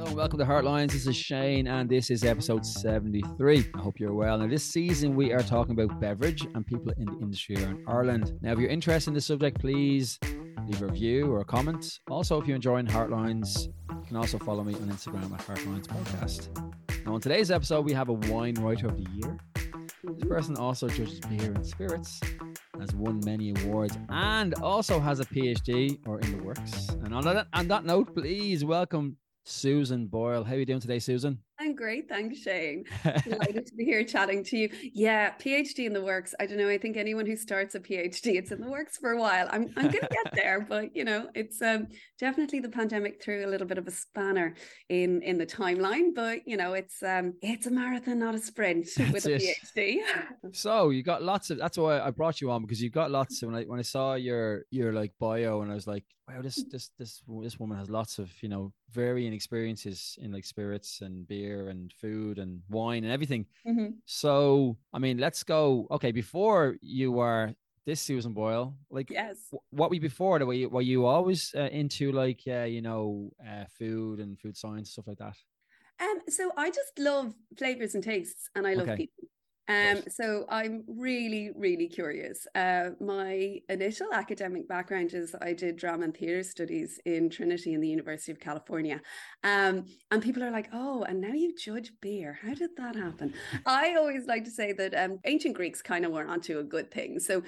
Hello welcome to Hartelines. This is Shane and this is episode 73. I hope you're well. Now, this season we are talking about beverage and people in the industry in Ireland. Now, if you're interested in the subject, please leave a review or a comment. Also, if you're enjoying Hartelines, you can also follow me on Instagram at Hartelines Podcast. Now, on today's episode, we have a wine writer of the year. This person also judges beer and spirits, has won many awards, and also has a PhD or in the works. And on that, on that note, please welcome Susan Boyle. How are you doing today, Susan? I'm great, thanks, Shane. Delighted to be here chatting to you. Yeah, PhD in the works. I don't know. I think anyone who starts a PhD, it's in the works for a while. I'm I'm gonna get there, but you know, it's um definitely the pandemic threw a little bit of a spanner in in the timeline. But you know, it's um it's a marathon, not a sprint with a PhD. so you got lots of. That's why I brought you on because you got lots. Of, when I when I saw your your like bio, and I was like, wow, this this this this woman has lots of you know varying experiences in like spirits and beer and food and wine and everything. Mm-hmm. So, I mean, let's go. Okay, before you were this Susan Boyle, like, yes, what were you before? Were you were you always uh, into like, uh, you know, uh, food and food science stuff like that? Um, so I just love flavors and tastes, and I love okay. people. Um, so I'm really, really curious. Uh, my initial academic background is I did drama and theatre studies in Trinity in the University of California. Um, and people are like, oh, and now you judge beer. How did that happen? I always like to say that um, ancient Greeks kind of were onto a good thing. So mm.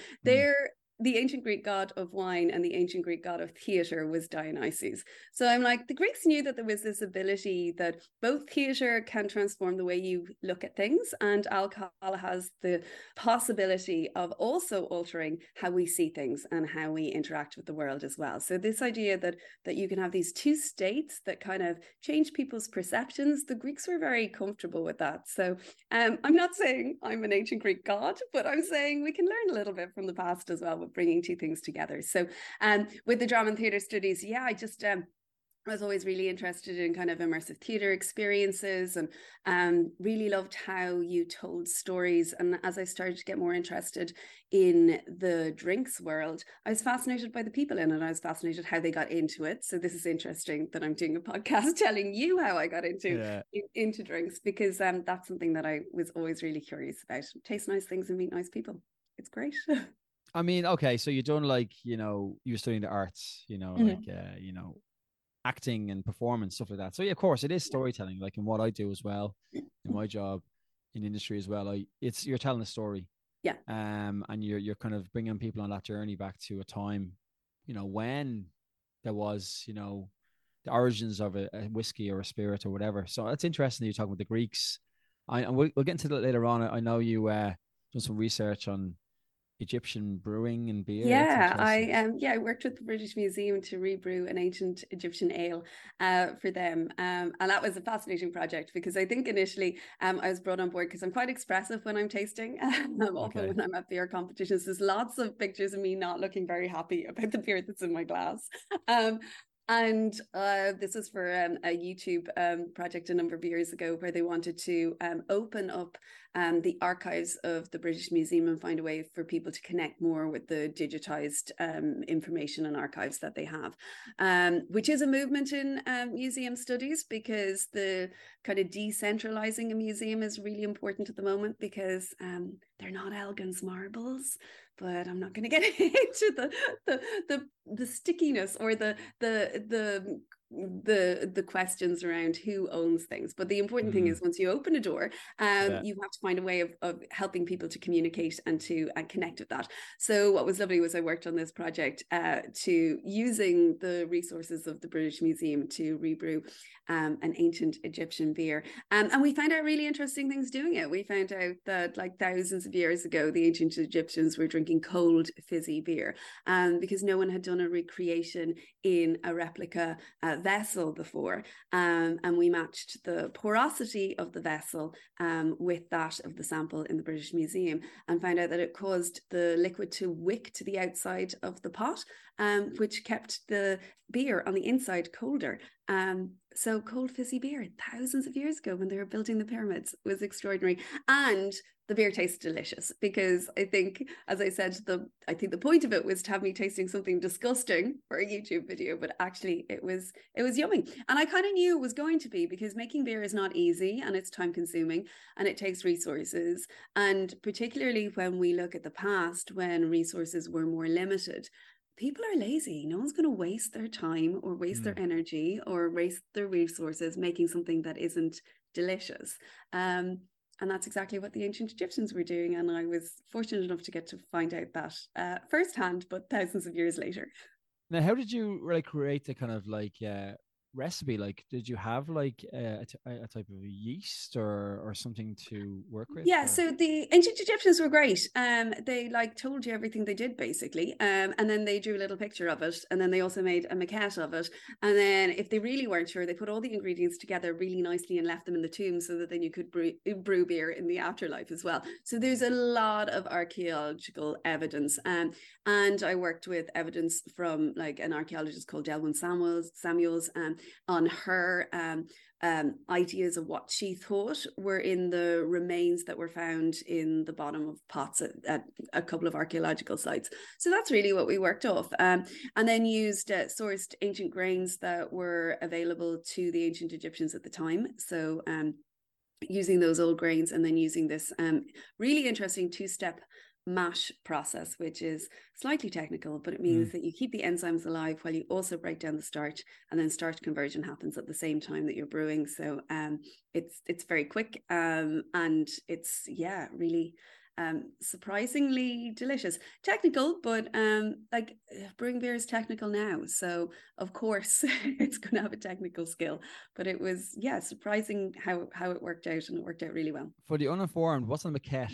The ancient Greek god of wine and the ancient Greek god of theater was Dionysus. So I'm like, the Greeks knew that there was this ability that both theater can transform the way you look at things, and alcohol has the possibility of also altering how we see things and how we interact with the world as well. So this idea that that you can have these two states that kind of change people's perceptions, the Greeks were very comfortable with that. So um, I'm not saying I'm an ancient Greek god, but I'm saying we can learn a little bit from the past as well bringing two things together. So, um, with the drama and theatre studies, yeah, I just um, I was always really interested in kind of immersive theatre experiences and um, really loved how you told stories. And as I started to get more interested in the drinks world, I was fascinated by the people in it. I was fascinated how they got into it. So this is interesting that I'm doing a podcast telling you how I got into yeah. in, into drinks because um, that's something that I was always really curious about. Taste nice things and meet nice people. It's great. I mean, okay, so you're doing like, you know, you're studying the arts, you know, mm-hmm. like, uh, you know, acting and performance, stuff like that. So, yeah, of course, it is storytelling, like in what I do as well, in my job, in industry as well. I, it's, you're telling a story. Yeah. Um, and you're, you're kind of bringing people on that journey back to a time, you know, when there was, you know, the origins of a, a whiskey or a spirit or whatever. So it's interesting that you're talking about the Greeks. I, and we'll, we'll get into that later on. I know you, uh, done some research on Egyptian brewing and beer. Yeah, I um yeah, I worked with the British Museum to rebrew an ancient Egyptian ale uh, for them. Um, and that was a fascinating project because I think initially um, I was brought on board because I'm quite expressive when I'm tasting. um, often okay. when I'm at beer competitions, there's lots of pictures of me not looking very happy about the beer that's in my glass. And uh, this was for um, a YouTube um, project a number of years ago where they wanted to um, open up um, the archives of the British Museum and find a way for people to connect more with the digitized um, information and archives that they have, um, which is a movement in museum studies because the kind of decentralizing a museum is really important at the moment because they're not Elgin's marbles but I'm not going to get into the, the the the stickiness or the the the the the questions around who owns things but the important mm. thing is once you open a door um yeah. you have to find a way of, of helping people to communicate and to and connect with that so what was lovely was i worked on this project uh to using the resources of the british museum to rebrew um, an ancient egyptian beer um, and we found out really interesting things doing it we found out that like thousands of years ago the ancient egyptians were drinking cold fizzy beer um, because no one had done a recreation in a replica uh, vessel before, um, and we matched the porosity of the vessel um, with that of the sample in the British Museum, and found out that it caused the liquid to wick to the outside of the pot, um, which kept the beer on the inside colder. Um, so cold fizzy beer thousands of years ago when they were building the pyramids was extraordinary. And the beer tastes delicious because I think, as I said, the I think the point of it was to have me tasting something disgusting for a YouTube video, but actually it was it was yummy, and I kind of knew it was going to be because making beer is not easy and it's time consuming and it takes resources, and particularly when we look at the past when resources were more limited, people are lazy. No one's going to waste their time or waste mm. their energy or waste their resources making something that isn't delicious. Um, and that's exactly what the ancient Egyptians were doing. And I was fortunate enough to get to find out that uh, firsthand, but thousands of years later. Now, how did you like create the kind of like uh, recipe? Like, did you have like a, a type of yeast or or something to work with? Yeah, or? so the ancient Egyptians were great. Um, they like told you everything they did basically, um, and then they drew a little picture of it, and then they also made a maquette of it. And then, if they really weren't sure, they put all the ingredients together really nicely and left them in the tomb so that then you could brew, brew beer in the afterlife as well. So there's a lot of archaeological evidence, um, and I worked with evidence from like an archaeologist called Delwen Samuels, Samuels, um, on her um, um, ideas of what she thought were in the remains that were found in the bottom of pots at, at a couple of archaeological sites. So that's really what we worked off, um, and then used uh, sourced ancient grains that were available to the ancient Egyptians at the time. So using those old grains and then using this um, really interesting two-step mash process, which is slightly technical, but it means mm. that you keep the enzymes alive while you also break down the starch, and then starch conversion happens at the same time that you're brewing. So um, it's it's very quick, um, and it's yeah, really um, surprisingly delicious. Technical, but um, like brewing beer is technical now, so of course it's going to have a technical skill. But it was yeah, surprising how how it worked out, and it worked out really well. For the uninformed, what's a maquette?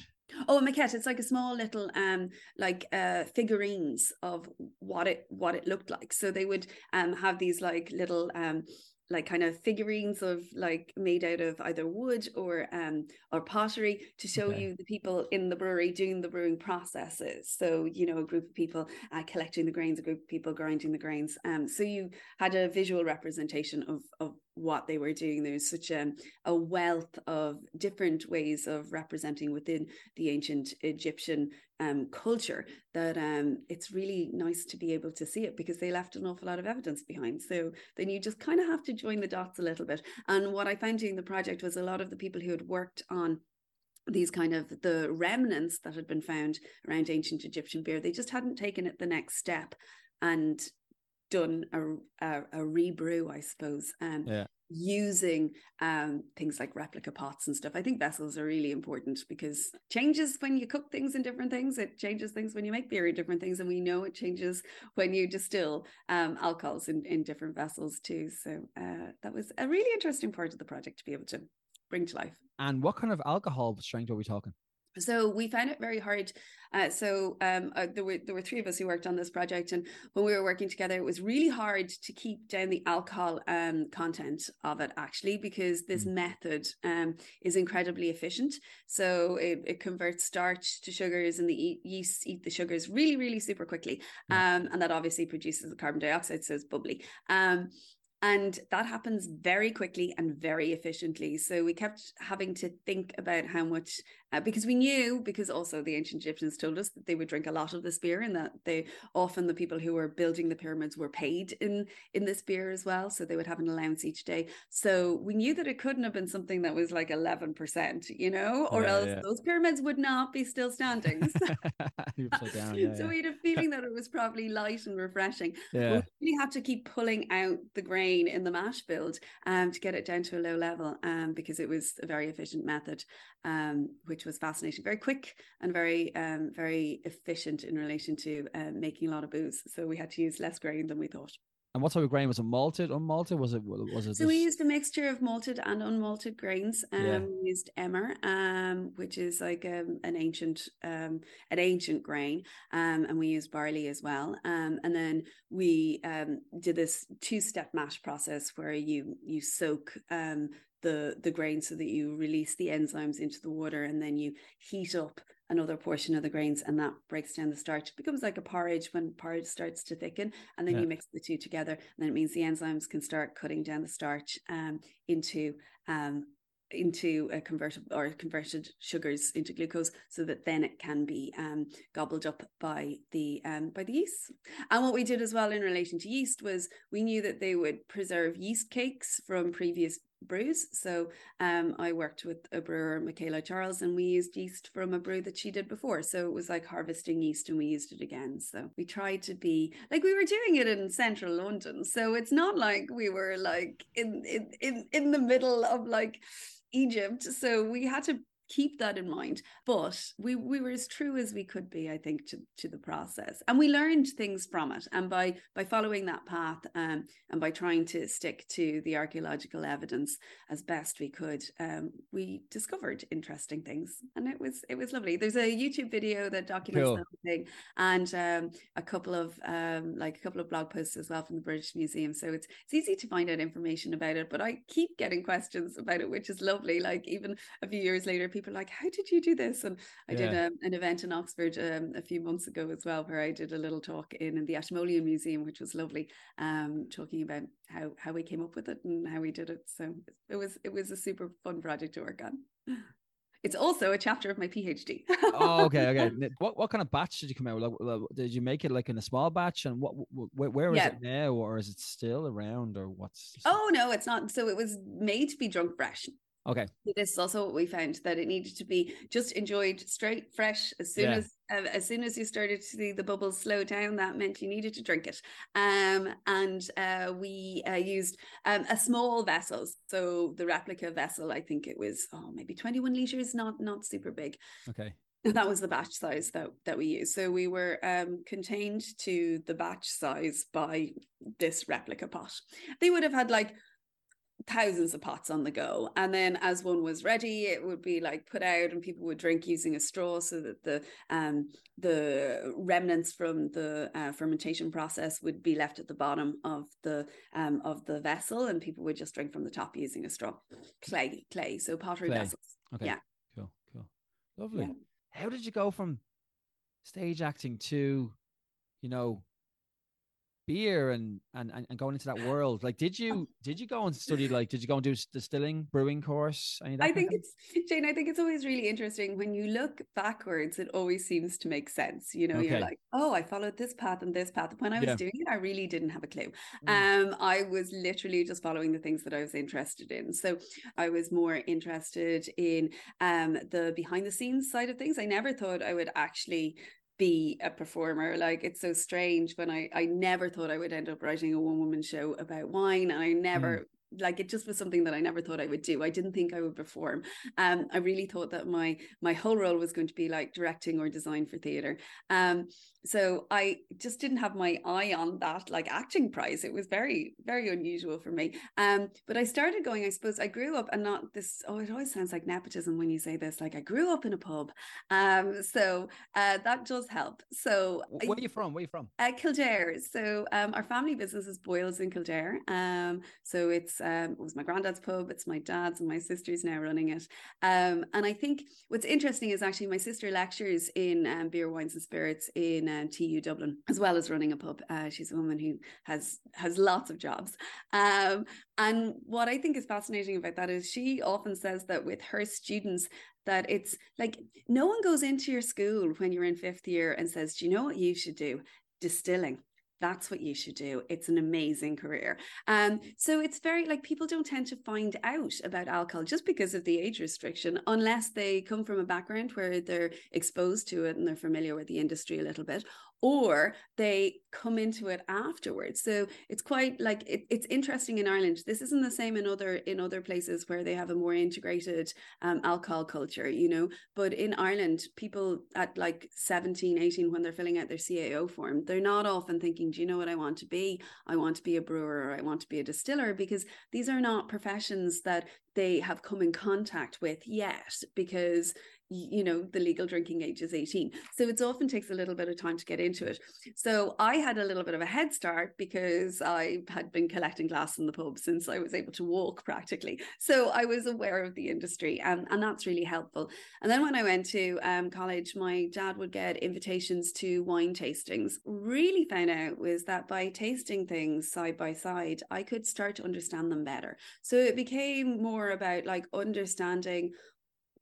Oh, a maquette. It's like a small little um like uh figurines of what it what it looked like. So they would um have these like little um like kind of figurines of like made out of either wood or um or pottery to show okay. you the people in the brewery doing the brewing processes so you know a group of people uh, collecting the grains a group of people grinding the grains um so you had a visual representation of of what they were doing. There's such a, a wealth of different ways of representing within the ancient Egyptian um, culture that um, it's really nice to be able to see it because they left an awful lot of evidence behind. So then you just kind of have to join the dots a little bit. And what I found during the project was a lot of the people who had worked on these kind of the remnants that had been found around ancient Egyptian beer, they just hadn't taken it the next step and done a, a, a rebrew, I suppose, and yeah. using um, things like replica pots and stuff. I think vessels are really important because changes when you cook things in different things. It changes things when you make beer in different things, and we know it changes when you distill um, alcohols in, in different vessels too. So uh, that was a really interesting part of the project to be able to bring to life. And what kind of alcohol strength are we talking? So we found it very hard. Uh, so um, uh, there were there were three of us who worked on this project, and when we were working together, it was really hard to keep down the alcohol um, content of it actually, because this mm. method um, is incredibly efficient. So it, it, converts starch to sugars, and the yeast eat the sugars really, really super quickly, um, and that obviously produces the carbon dioxide, so it's bubbly. Um, and that happens very quickly and very efficiently. So we kept having to think about how much, uh, because we knew, because also the ancient Egyptians told us that they would drink a lot of this beer, and that they often the people who were building the pyramids were paid in in this beer as well. So they would have an allowance each day. So we knew that it couldn't have been something that was like eleven percent, you know, or yeah, else yeah. those pyramids would not be still standing. So, down, yeah, so we had a feeling that it was probably light and refreshing. Yeah. we really had to keep pulling out the grain in the mash build um, to get it down to a low level um, because it was a very efficient method, um, which was fascinating, very quick and very, um, very efficient in relation to uh, making a lot of booze. So we had to use less grain than we thought. And what type of grain was it? Malted, unmalted? Was it? Was it? So this? we used a mixture of malted and unmalted grains. Um, yeah. we used emmer, um, which is like um, an ancient, um, an ancient grain, um, and we used barley as well. Um, and then we um, did this two-step mash process where you you soak um, the the grain so that you release the enzymes into the water, and then you heat up another portion of the grains and that breaks down the starch. It becomes like a porridge when porridge starts to thicken. And then yeah. you mix the two together. And then it means the enzymes can start cutting down the starch um, into um, into a converted or converted sugars into glucose so that then it can be um, gobbled up by the um, by the yeast and what we did as well in relation to yeast was we knew that they would preserve yeast cakes from previous brews. So um, I worked with a brewer, Michaela Charles, and we used yeast from a brew that she did before. So it was like harvesting yeast and we used it again. So we tried to be like we were doing it in central London. So it's not like we were like in in in, in the middle of like Egypt. So we had to keep that in mind. But we we were as true as we could be, I think, to, to the process, and we learned things from it. And by by following that path, um, and by trying to stick to the archaeological evidence as best we could, um, we discovered interesting things, and it was it was lovely. There's a YouTube video that documents cool. the thing, and um, a couple of um, like a couple of blog posts as well from the British Museum. So it's it's easy to find out information about it. But I keep getting questions about it, which is lovely. Like even a few years later people are like, how did you do this? And I yeah. did a, an event in Oxford um, a few months ago as well, where I did a little talk in, in the Ashmolean Museum, which was lovely, um, talking about how how we came up with it and how we did it. So it was it was a super fun project to work on. It's also a chapter of my PhD. oh, okay, okay. What what kind of batch did you come out with? Did you make it like in a small batch? And what where, where is yeah. it now, or is it still around, or what's? Oh no, it's not. So it was made to be drunk fresh. Okay. This is also what we found that it needed to be just enjoyed straight, fresh. As soon yeah. as uh, as soon as you started to see the bubbles slow down, that meant you needed to drink it. Um, and uh, we uh, used um, a small vessel, so the replica vessel. I think it was oh maybe twenty one liters, not not super big. Okay. That was the batch size that that we used. So we were um, contained to the batch size by this replica pot. They would have had like thousands of pots on the go. And then as one was ready it would be like put out and people would drink using a straw so that the um the remnants from the uh, fermentation process would be left at the bottom of the um of the vessel and people would just drink from the top using a straw. Clay clay. So pottery clay. vessels. Okay. Yeah. Cool cool. Lovely. Yeah. how did you go from stage acting to you know beer and, and and going into that world like did you did you go and study like did you go and do distilling brewing course i think it's Shane i think it's always really interesting when you look backwards it always seems to make sense you know okay. you're like oh i followed this path and this path when i was yeah. doing it i really didn't have a clue mm. um i was literally just following the things that i was interested in so i was more interested in um the behind the scenes side of things i never thought i would actually be a performer. Like it's so strange when I I never thought I would end up writing a one woman show about wine, and I never. Mm. Like it just was something that I never thought I would do. I didn't think I would perform. Um, I really thought that my my whole role was going to be like directing or design for theatre. Um, so i just didn't have my eye on that like acting prize. It was very very unusual for me. Um but i started going i suppose i grew up and not this oh it always sounds like nepotism when you say this like i grew up in a pub. Um so uh that does help. So where are you from? Where are you from? Uh, kildare. So um our family business is boyles in kildare. Um so it's um it was my granddad's pub it's my dad's and my sister's now running it um and i think what's interesting is actually my sister lectures in um, beer wines and spirits in uh, TU Dublin, as well as running a pub. Uh, she's a woman who has has lots of jobs. Um, and what I think is fascinating about that is she often says that with her students, that it's like no one goes into your school when you're in fifth year and says, Do you know what you should do? Distilling that's what you should do. It's an amazing career. Um, so it's very like people don't tend to find out about alcohol just because of the age restriction, unless they come from a background where they're exposed to it and they're familiar with the industry a little bit, or they come into it afterwards. So it's quite like it, it's interesting in ireland. This isn't the same in other in other places where they have a more integrated um, alcohol culture you know? But in ireland people at like 17 18 when they're filling out their cao form they're not often thinking do you know what i want to be? I want to be a brewer or i want to be a distiller because these are not professions that they have come in contact with yet because you know the legal drinking age is 18 so it often takes a little bit of time to get into it. So i had a little bit of a head start because i had been collecting glass in the pub since i was able to walk practically. So i was aware of the industry and, and that's really helpful. And then when i went to um, college my dad would get invitations to wine tastings. Really found out was that by tasting things side by side i could start to understand them better. So it became more about like understanding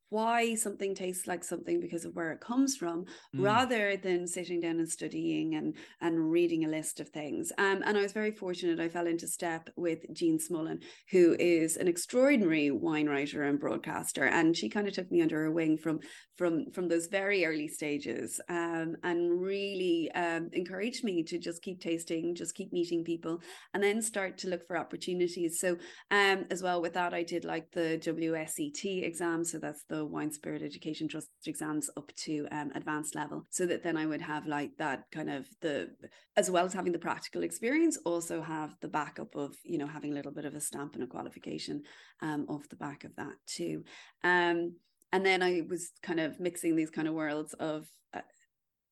why something tastes like something because of where it comes from mm. rather than sitting down and studying and and reading a list of things um, and i was very fortunate i fell into step with jean smullen who is an extraordinary wine writer and broadcaster and she kind of took me under her wing from from from those very early stages um, and really um, encouraged me to just keep tasting just keep meeting people and then start to look for opportunities so um, as well with that i did like the wset exam so that's the the Wine Spirit Education Trust exams up to um, advanced level so that then I would have like that kind of the as well as having the practical experience also have the backup of you know having a little bit of a stamp and a qualification um, off the back of that too. Um, and then I was kind of mixing these kind of worlds of uh,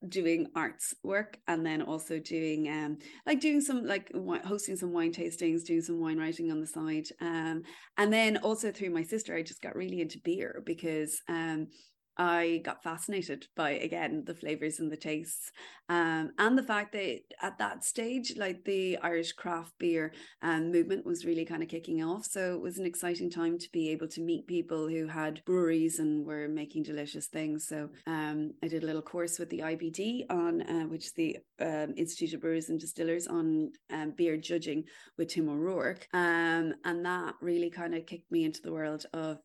doing arts work and then also doing um like doing some like hosting some wine tastings doing some wine writing on the side um and then also through my sister I just got really into beer because um I got fascinated by again the flavors and the tastes, um, and the fact that at that stage, like the Irish craft beer um, movement was really kind of kicking off. So it was an exciting time to be able to meet people who had breweries and were making delicious things. So um, I did a little course with the IBD on uh, which the um, Institute of Brewers and Distillers on um, beer judging with Tim O'Rourke, um, and that really kind of kicked me into the world of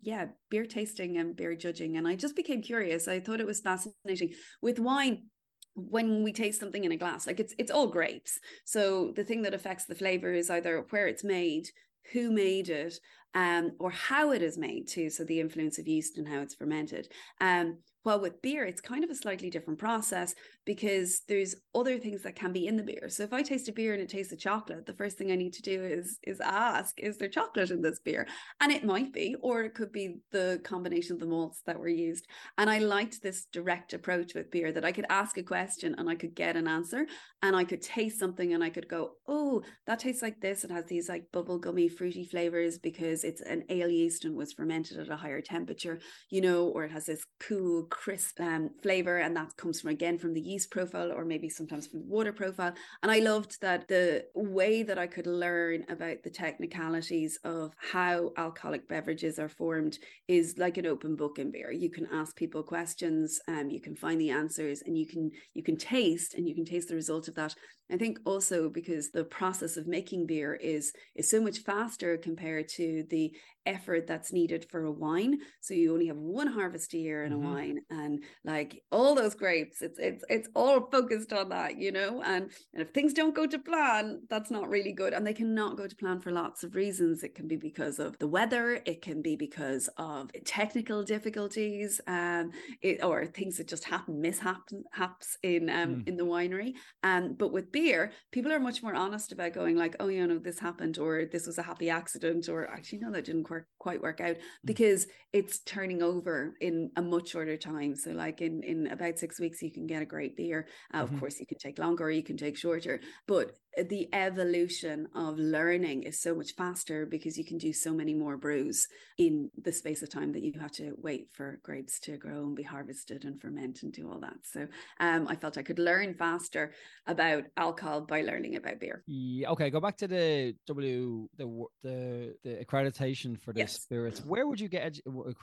yeah beer tasting and beer judging and I just became curious. I thought it was fascinating. With wine, when we taste something in a glass, like it's it's all grapes. So the thing that affects the flavor is either where it's made, who made it, um, or how it is made too. So the influence of yeast and how it's fermented. Um, with beer, it's kind of a slightly different process because there's other things that can be in the beer. So if I taste a beer and it tastes of chocolate, the first thing I need to do is is ask, is there chocolate in this beer? And it might be, or it could be the combination of the malts that were used. And I liked this direct approach with beer that I could ask a question and I could get an answer and I could taste something and I could go, oh, that tastes like this. It has these like bubble gummy fruity flavors because it's an ale yeast and was fermented at a higher temperature, you know, or it has this cool crisp um, flavor, and that comes from again from the yeast profile or maybe sometimes from the water profile. And I loved that the way that I could learn about the technicalities of how alcoholic beverages are formed is like an open book in beer. You can ask people questions, um, you can find the answers, and you can you can taste and you can taste the result of that. I think also because the process of making beer is is so much faster compared to the effort that's needed for a wine. So you only have one harvest a year in mm-hmm. a wine, and like all those grapes, it's it's it's all focused on that, you know. And, and if things don't go to plan, that's not really good, and they cannot go to plan for lots of reasons. It can be because of the weather, it can be because of technical difficulties, um, it, or things that just happen, mishaps haps in um mm. in the winery. Um, but with beer, people are much more honest about going like, oh, you know, this happened, or this was a happy accident, or actually no, that didn't work, quite work out mm. because it's turning over in a much shorter time. So like in in about six weeks, you can get a great beer. Uh, mm-hmm. Of course, you can take longer, or you can take shorter, but the evolution of learning is so much faster because you can do so many more brews in the space of time that you have to wait for grapes to grow and be harvested and ferment and do all that. So um, I felt I could learn faster about alcohol by learning about beer. Yeah. Okay. Go back to the W the the, the accreditation for the yes. spirits. Where would you get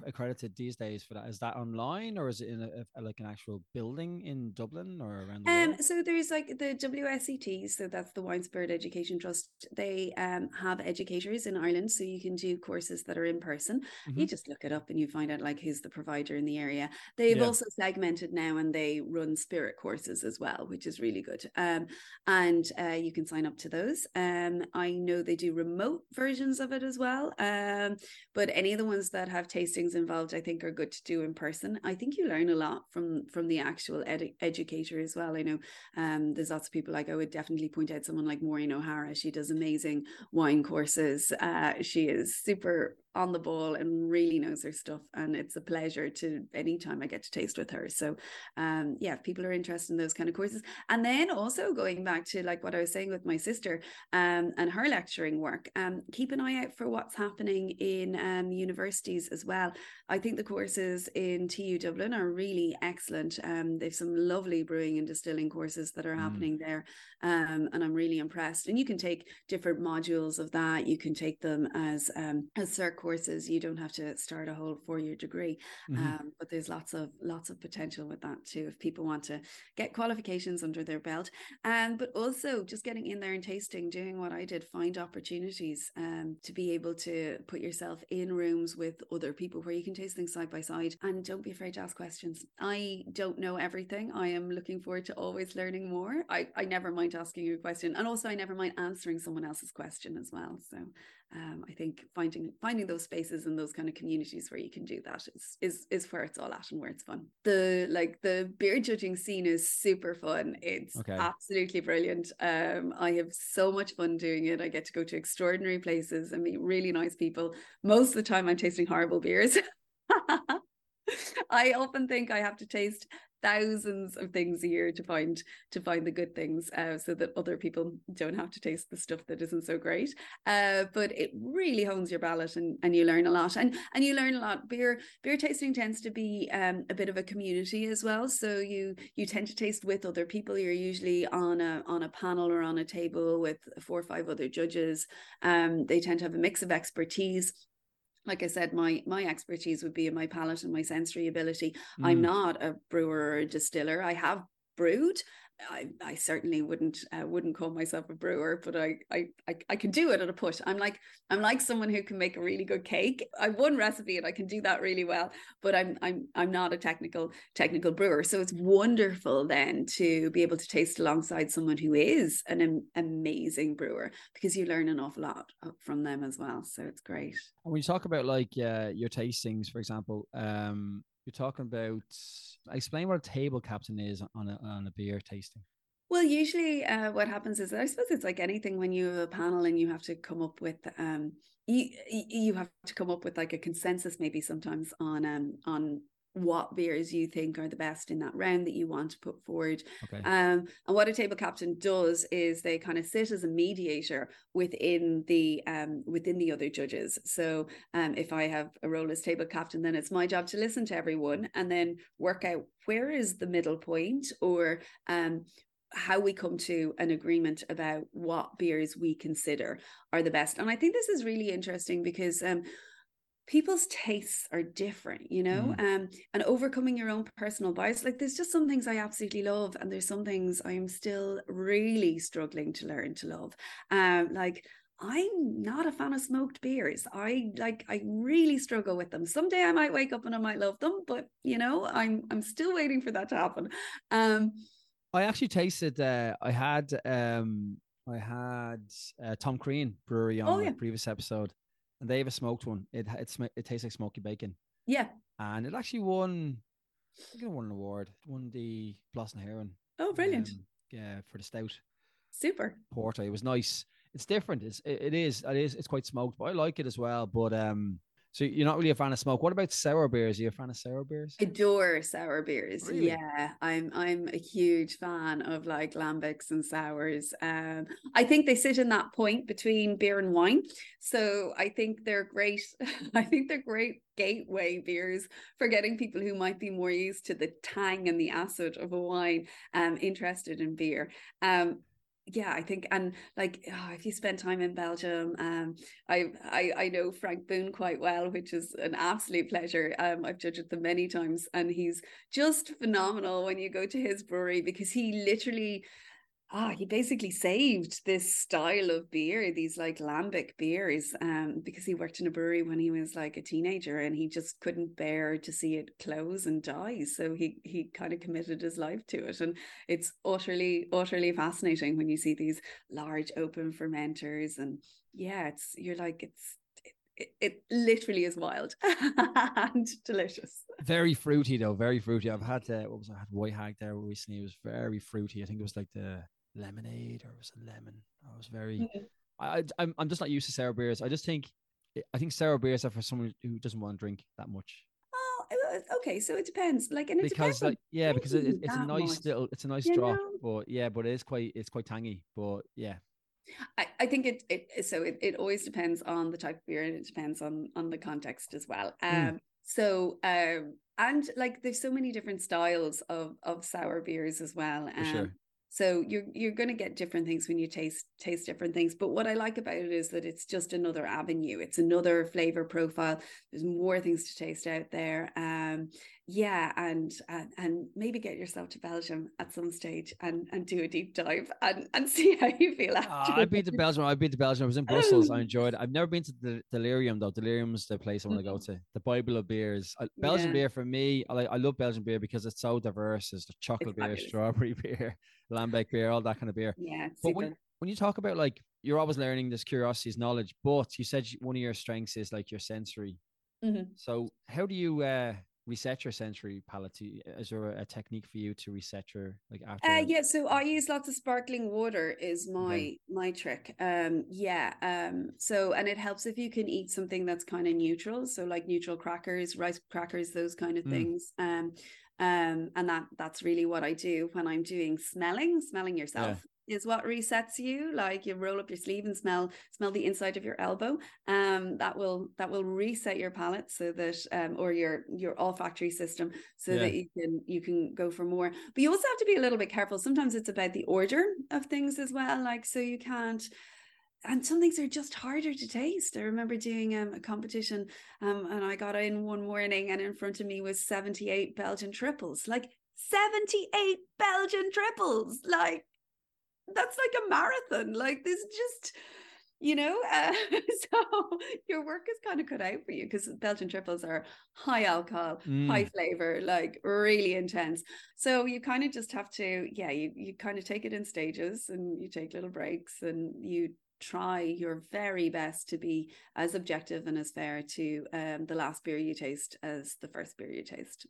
accredited these days for that? Is that online or is it in a, a, like an actual building in Dublin or around the um, world? So there's like the WSET. So that's the Wine Spirit Education Trust, they um, have educators in Ireland, so you can do courses that are in person. Mm-hmm. You just look it up and you find out like who's the provider in the area. They've yeah. also segmented now and they run spirit courses as well, which is really good. Um, and uh, you can sign up to those. Um, I know they do remote versions of it as well. Um, but any of the ones that have tastings involved, I think are good to do in person. I think you learn a lot from from the actual ed- educator as well. I know um, there's lots of people like I would definitely point out someone like Maureen O'Hara. She does amazing wine courses. Uh, she is super on the ball and really knows her stuff. And it's a pleasure to anytime I get to taste with her. So, um, yeah, if people are interested in those kind of courses. And then also going back to like what I was saying with my sister um, and her lecturing work, um, keep an eye out for what's happening in um, universities as well. I think the courses in TU Dublin are really excellent. Um, they've some lovely brewing and distilling courses that are mm. happening there. Um, and I'm really impressed. And you can take different modules of that. You can take them as um, as cert courses. You don't have to start a whole four year degree, mm-hmm. um, but there's lots of lots of potential with that too. If people want to get qualifications under their belt, and um, but also just getting in there and tasting, doing what I did, find opportunities um, to be able to put yourself in rooms with other people where you can taste things side by side, and don't be afraid to ask questions. I don't know everything. I am looking forward to always learning more. I I never mind asking you a question, and also I never mind answering someone else's question as well. So um, I think finding finding those spaces and those kind of communities where you can do that is is is where it's all at and where it's fun. The like the beer judging scene is super fun. It's okay. absolutely brilliant. Um, I have so much fun doing it. I get to go to extraordinary places and meet really nice people. Most of the time, I'm tasting horrible beers. I often think I have to taste thousands of things a year to find to find the good things uh, so that other people don't have to taste the stuff that isn't so great. Uh, but it really hones your palate and, and you learn a lot. And and you learn a lot. Beer beer tasting tends to be um, a bit of a community as well. So you you tend to taste with other people. You're usually on a on a panel or on a table with four or five other judges. Um, they tend to have a mix of expertise like I said, my my expertise would be in my palate and my sensory ability. Mm. I'm not a brewer or a distiller. I have brewed I, I certainly wouldn't uh, wouldn't call myself a brewer, but I, I I I can do it at a push. I'm like I'm like someone who can make a really good cake. I have one recipe and I can do that really well, but I'm I'm I'm not a technical technical brewer. So it's wonderful then to be able to taste alongside someone who is an am- amazing brewer because you learn an awful lot uh, from them as well. So it's great. When you talk about like uh, your tastings, for example, um, you're talking about explain what a table captain is on a on a beer tasting. Well, usually uh, what happens is I suppose it's like anything when you have a panel and you have to come up with um you you have to come up with like a consensus maybe sometimes on um on what beers you think are the best in that round that you want to put forward. Okay. Um, and what a table captain does is they kind of sit as a mediator within the um, within the other judges. So um, if I have a role as table captain, then it's my job to listen to everyone and then work out where is the middle point or um, how we come to an agreement about what beers we consider are the best. And I think this is really interesting because um, people's tastes are different you know mm. um and overcoming your own personal bias like there's just some things i absolutely love and there's some things i'm still really struggling to learn to love um like I'm not a fan of smoked beers. I like I really struggle with them. Someday I might wake up and I might love them, but you know, I'm I'm still waiting for that to happen. Um I actually tasted uh I had um I had uh, Tom Crean Brewery on oh, yeah. previous episode and they have a smoked one. It it, sm- it tastes like smoky bacon. Yeah, and it actually won. I think it won an award. It won the Blas na hÉireann. Oh, brilliant! Um, yeah, for the stout. Super. Porter. It was nice. It's different. It's it, it is it is it's quite smoked, but I like it as well. But um, so you're not really a fan of smoke. What about sour beers? Are you a fan of sour beers? Adore sour beers. Really? Yeah, I'm I'm a huge fan of like lambics and sours. Um, I think they sit in that point between beer and wine. So I think they're great. I think they're great gateway beers for getting people who might be more used to the tang and the acid of a wine um interested in beer. Um, yeah, I think, and like, oh, if you spend time in Belgium, um, I, I I know Frank Boon quite well, which is an absolute pleasure. Um, I've judged them many times, and he's just phenomenal when you go to his brewery because he literally ah, he basically saved this style of beer, these like lambic beers, um, because he worked in a brewery when he was like a teenager and he just couldn't bear to see it close and die. So he he kind of committed his life to it. And it's utterly, utterly fascinating when you see these large open fermenters and yeah, it's you're like it's it, it literally is wild and delicious. Very fruity though, very fruity. I've had uh, what was I, had white hag there recently. It was very fruity. I think it was like the lemonade or was it lemon? I was very. Mm-hmm. I, I'm I'm just not used to sour beers. I just think I think sour beers are for someone who doesn't want to drink that much. Oh, uh, okay. So it depends. Like, and it because, depends like, yeah, because it, it's a nice much. little, it's a nice you drop, know? but yeah, but it is quite, it's quite tangy. But yeah, I, I think it, it so it, it always depends on the type of beer and it depends on on the context as well. Hmm. Um, mm. so um, and like there's so many different styles of of sour beers as well. Um, sure. So you're you're going to get different things when you taste taste different things. But what I like about it is that it's just another avenue. It's another flavor profile. There's more things to taste out there. Um, yeah, and, and and maybe get yourself to Belgium at some stage and and do a deep dive and and see how you feel after. Uh, I've been to Belgium. I've been to Belgium. I was in Brussels. I enjoyed it. I've never been to the Delirium though. Delirium's the place I want to go mm-hmm. to. The Bible of beers. Belgian yeah. beer for me. I. I love Belgian beer because it's so diverse. There's the chocolate it's beer, fabulous. strawberry beer. Lambic beer, all that kind of beer. Yeah. But when, when you talk about like you're always learning, this curiosity is knowledge. But you said one of your strengths is like your sensory. Mm-hmm. So how do you uh, reset your sensory palate? Is there a technique for you to reset your like after? Uh, yeah, so I use lots of sparkling water. Is my okay. my trick. Um, yeah. Um, so and it helps if you can eat something that's kind of neutral. So like neutral crackers, rice crackers, those kind of mm. things. Um, um, and that that's really what I do when I'm doing smelling, smelling yourself. Yeah. Is what resets you. Like you roll up your sleeve and smell smell the inside of your elbow. Um, that will that will reset your palate so that um, or your your olfactory system so yeah. that you can you can go for more. But you also have to be a little bit careful. Sometimes it's about the order of things as well. Like so you can't and some things are just harder to taste. I remember doing um, a competition um, and I got in one morning and in front of me was 78 Belgian triples. Like 78 Belgian triples. Like that's like a marathon. Like this just you know uh, so your work is kind of cut out for you because belgian triples are high alcohol mm. high flavor like really intense so you kind of just have to yeah you, you kind of take it in stages and you take little breaks and you try your very best to be as objective and as fair to um, the last beer you taste as the first beer you taste.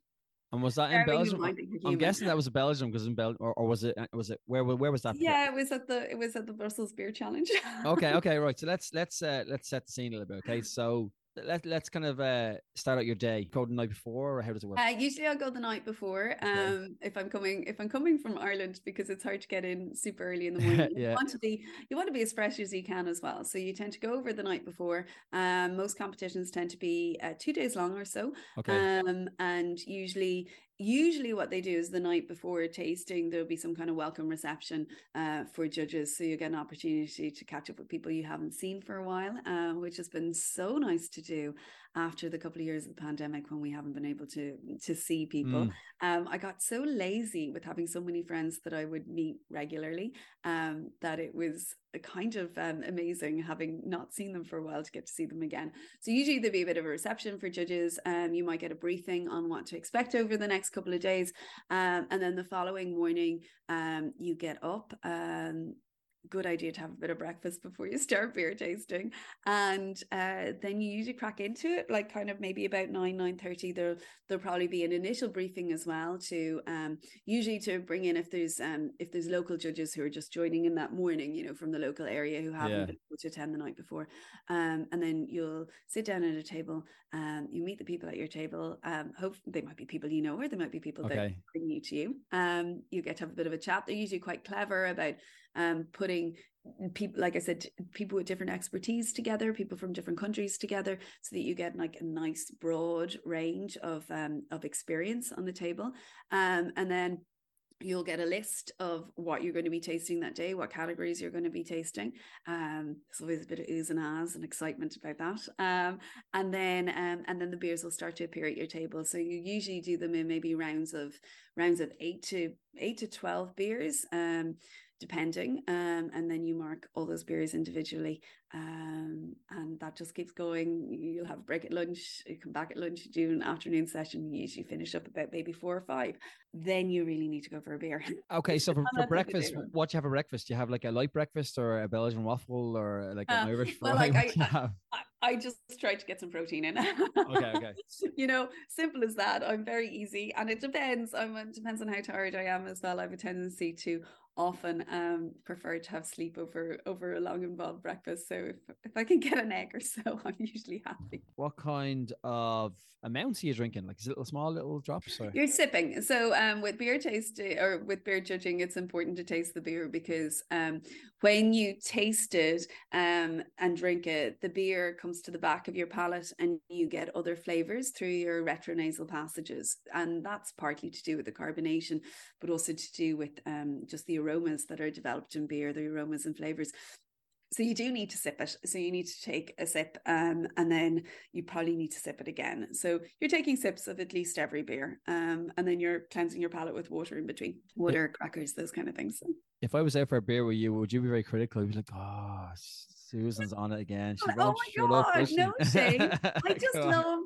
And was that in Belgium? I'm guessing that was a Belgium because in Belgium, or, or, was it? Uh, was it where? Where was that? Yeah, it was at the it was at the Brussels Beer Challenge. okay, okay, right. So let's let's uh, let's set the scene a little bit. Okay, so let, let's kind of uh, start out your day. Go the night before or how does it work? Uh, usually i'll go the night before um okay. if i'm coming if i'm coming from ireland because it's hard to get in super early in the morning. Yeah. you want to be you want to be as fresh as you can as well. So you tend to go over the night before. Um most competitions tend to be uh, two days long or so. Okay. Um and usually usually what they do is the night before tasting there'll be some kind of welcome reception uh, for judges. So you get an opportunity to catch up with people you haven't seen for a while uh, which has been so nice to do after the couple of years of the pandemic when we haven't been able to to see people mm. um, i got so lazy with having so many friends that i would meet regularly um, that it was kind of um, amazing having not seen them for a while to get to see them again so usually there'd be a bit of a reception for judges um, you might get a briefing on what to expect over the next couple of days um, and then the following morning um, you get up um, good idea to have a bit of breakfast before you start beer tasting. And uh, then you usually crack into it like kind of maybe about 9 9 30 there'll there'll probably be an initial briefing as well to um, usually to bring in if there's um, if there's local judges who are just joining in that morning you know from the local area who haven't yeah. been able to attend the night before. Um, and then you'll sit down at a table um, you meet the people at your table um, hope they might be people you know or they might be people okay. that bring you to you. Um, you get to have a bit of a chat. They're usually quite clever about um, putting people like i said people with different expertise together people from different countries together so that you get like a nice broad range of um, of experience on the table um, and then you'll get a list of what you're going to be tasting that day, what categories you're going to be tasting. Um, there's always a bit of oohs and ahs and excitement about that. Um, and then um, and then the beers will start to appear at your table. So you usually do them in maybe rounds of rounds of eight to eight to twelve beers. Um, depending. Um, and then you mark all those beers individually. Um, and that just keeps going. You'll have a break at lunch, you come back at lunch, you do an afternoon session, you usually finish up about maybe four or five. Then you really need to go for a beer. Okay, so for, for breakfast, what do you have a breakfast? Do you have like a light breakfast or a Belgian waffle or like an uh, Irish fry? Well, like I, I, I just tried to get some protein in. okay, okay. You know, simple as that. I'm very easy, and it depends. I'm, it depends on how tired I am as well. I have a tendency to often um, prefer to have sleep over over a long involved breakfast. So if, if I can get an egg or so, I'm usually happy. What kind of amounts are you drinking? Like is it little small little drops? Or? You're sipping. So um, with beer tasting or with beer judging, it's important to taste the beer because um, when you taste it um, and drink it, the beer comes to the back of your palate and you get other flavors through your retronasal passages. And that's partly to do with the carbonation, but also to do with um, just the aromas that are developed in beer, the aromas and flavors. So you do need to sip it. So you need to take a sip um, and then you probably need to sip it again. So you're taking sips of at least every beer um, and then you're cleansing your palate with water in between. Water crackers those kind of things. if i was out for a beer with you would you be very critical? You'd be like oh susan's on it again. She's oh my god up, no shame i just love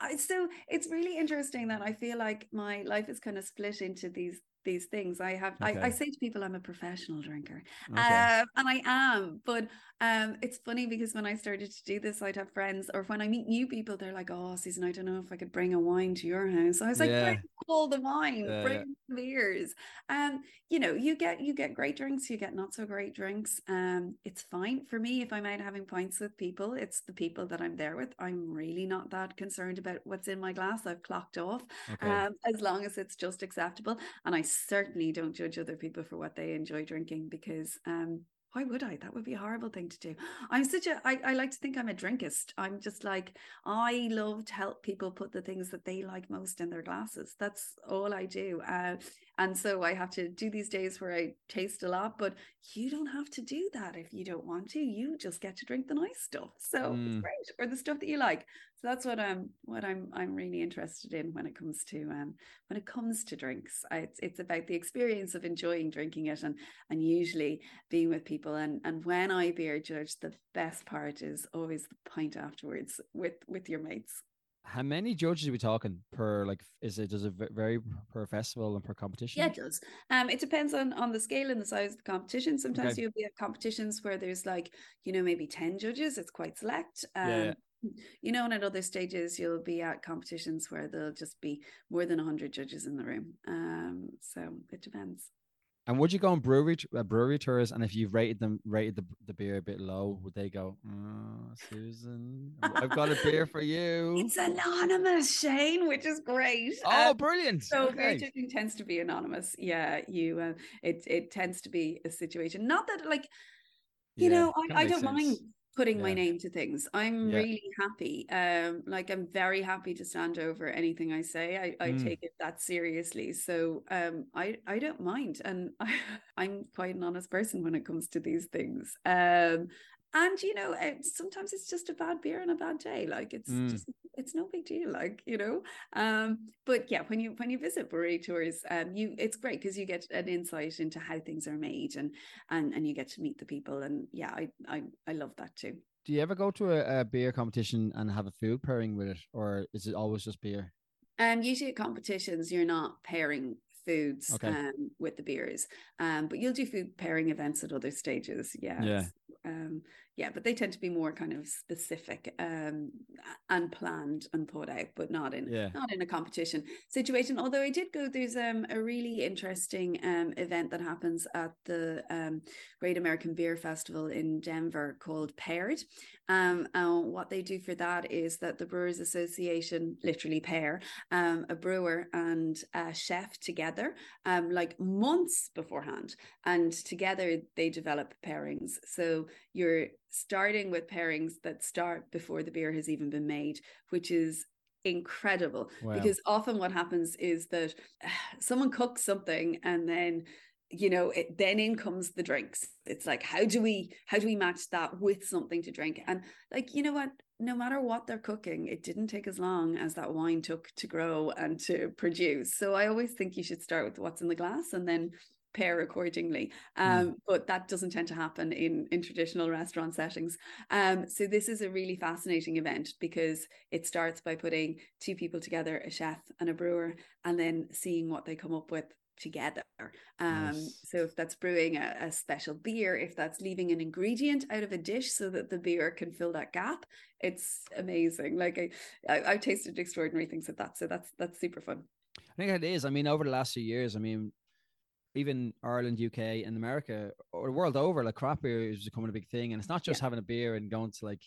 I, so it's really interesting that I feel like my life is kind of split into these these things. I have okay. I, I, say to people I'm a professional drinker. Okay. Um, and I am, but um, it's funny because when I started to do this, I'd have friends or when I meet new people, they're like, Oh, Susan, I don't know if I could bring a wine to your house. I was like, yeah. all the wine, yeah, bring yeah. beers. Um, you know, you get you get great drinks, you get not so great drinks. Um, it's fine for me if I'm out having pints with people, it's the people that I'm there with. I'm really not that concerned about what's in my glass. I've clocked off. Okay. Um, as long as it's just acceptable. And I certainly don't judge other people for what they enjoy drinking because um, why would I? That would be a horrible thing to do. I'm such a, I, I like to think I'm a drinkist. I'm just like, I love to help people put the things that they like most in their glasses. That's all I do. Uh, and so I have to do these days where I taste a lot, but you don't have to do that if you don't want to. You just get to drink the nice stuff. So mm. it's great. Or the stuff that you like. So that's what I'm what I'm I'm really interested in when it comes to um when it comes to drinks. I, it's it's about the experience of enjoying drinking it and and usually being with people. And and when I beer judge, the best part is always the pint afterwards with with your mates how many judges are we talking per like is it does it vary per festival and per competition? Yeah it does. Um it depends on on the scale and the size of the competition. Sometimes okay. you'll be at competitions where there's like you know maybe 10 judges it's quite select. Um yeah, yeah. you know and at other stages you'll be at competitions where there'll just be more than 100 judges in the room. Um so it depends and would you go on brewery uh, brewery tours? And if you've rated them, rated the, the beer a bit low, would they go, oh, Susan, I've got a beer for you? It's anonymous, Shane, which is great. Oh, um, brilliant! So okay. beer tends to be anonymous. Yeah, you. Uh, it it tends to be a situation. Not that like, you yeah, know, I, I don't sense. mind putting yeah. my name to things. I'm yeah. really happy. Um, like I'm very happy to stand over anything I say. I, I mm. take it that seriously. So um, I I don't mind, and I, I'm quite an honest person when it comes to these things. Um, and you know sometimes it's just a bad beer and a bad day like it's mm. just it's no big deal like you know um but yeah when you when you visit brewery tours um you it's great because you get an insight into how things are made and and and you get to meet the people and yeah i i, I love that too do you ever go to a, a beer competition and have a food pairing with it or is it always just beer um usually at competitions you're not pairing foods okay. um, with the beers. Um, but you'll do food pairing events at other stages. Yeah. Yeah. Um, yeah, but they tend to be more kind of specific um, and planned and thought out, but not in yeah. not in a competition situation. Although I did go, there's um, a really interesting um, event that happens at the um, Great American Beer Festival in Denver called Paired. Um, and what they do for that is that the Brewers Association literally pair um, a brewer and a chef together, um, like months beforehand, and together they develop pairings. So you're starting with pairings that start before the beer has even been made, which is incredible. Wow. because often what happens is that someone cooks something and then you know it then in comes the drinks. It's like how do we how do we match that with something to drink? And like you know what? No matter what they're cooking it didn't take as long as that wine took to grow and to produce. So i always think you should start with what's in the glass and then pair accordingly. Hmm. Um, mm. But that doesn't tend to happen in, in traditional restaurant settings. Um, so this is a really fascinating event because it starts by putting two people together, a chef and a brewer, and then seeing what they come up with together. Um, nice. So if that's brewing a, a, special beer, if that's leaving an ingredient out of a dish so that the beer can fill that gap, it's amazing. Like I, I, I've tasted extraordinary things with that. So that's that's super fun. I think it is. I mean, over the last few years, I mean, even Ireland, UK, and America, or the world over, like craft beer is becoming a big thing. And it's not just yeah. having a beer and going to like,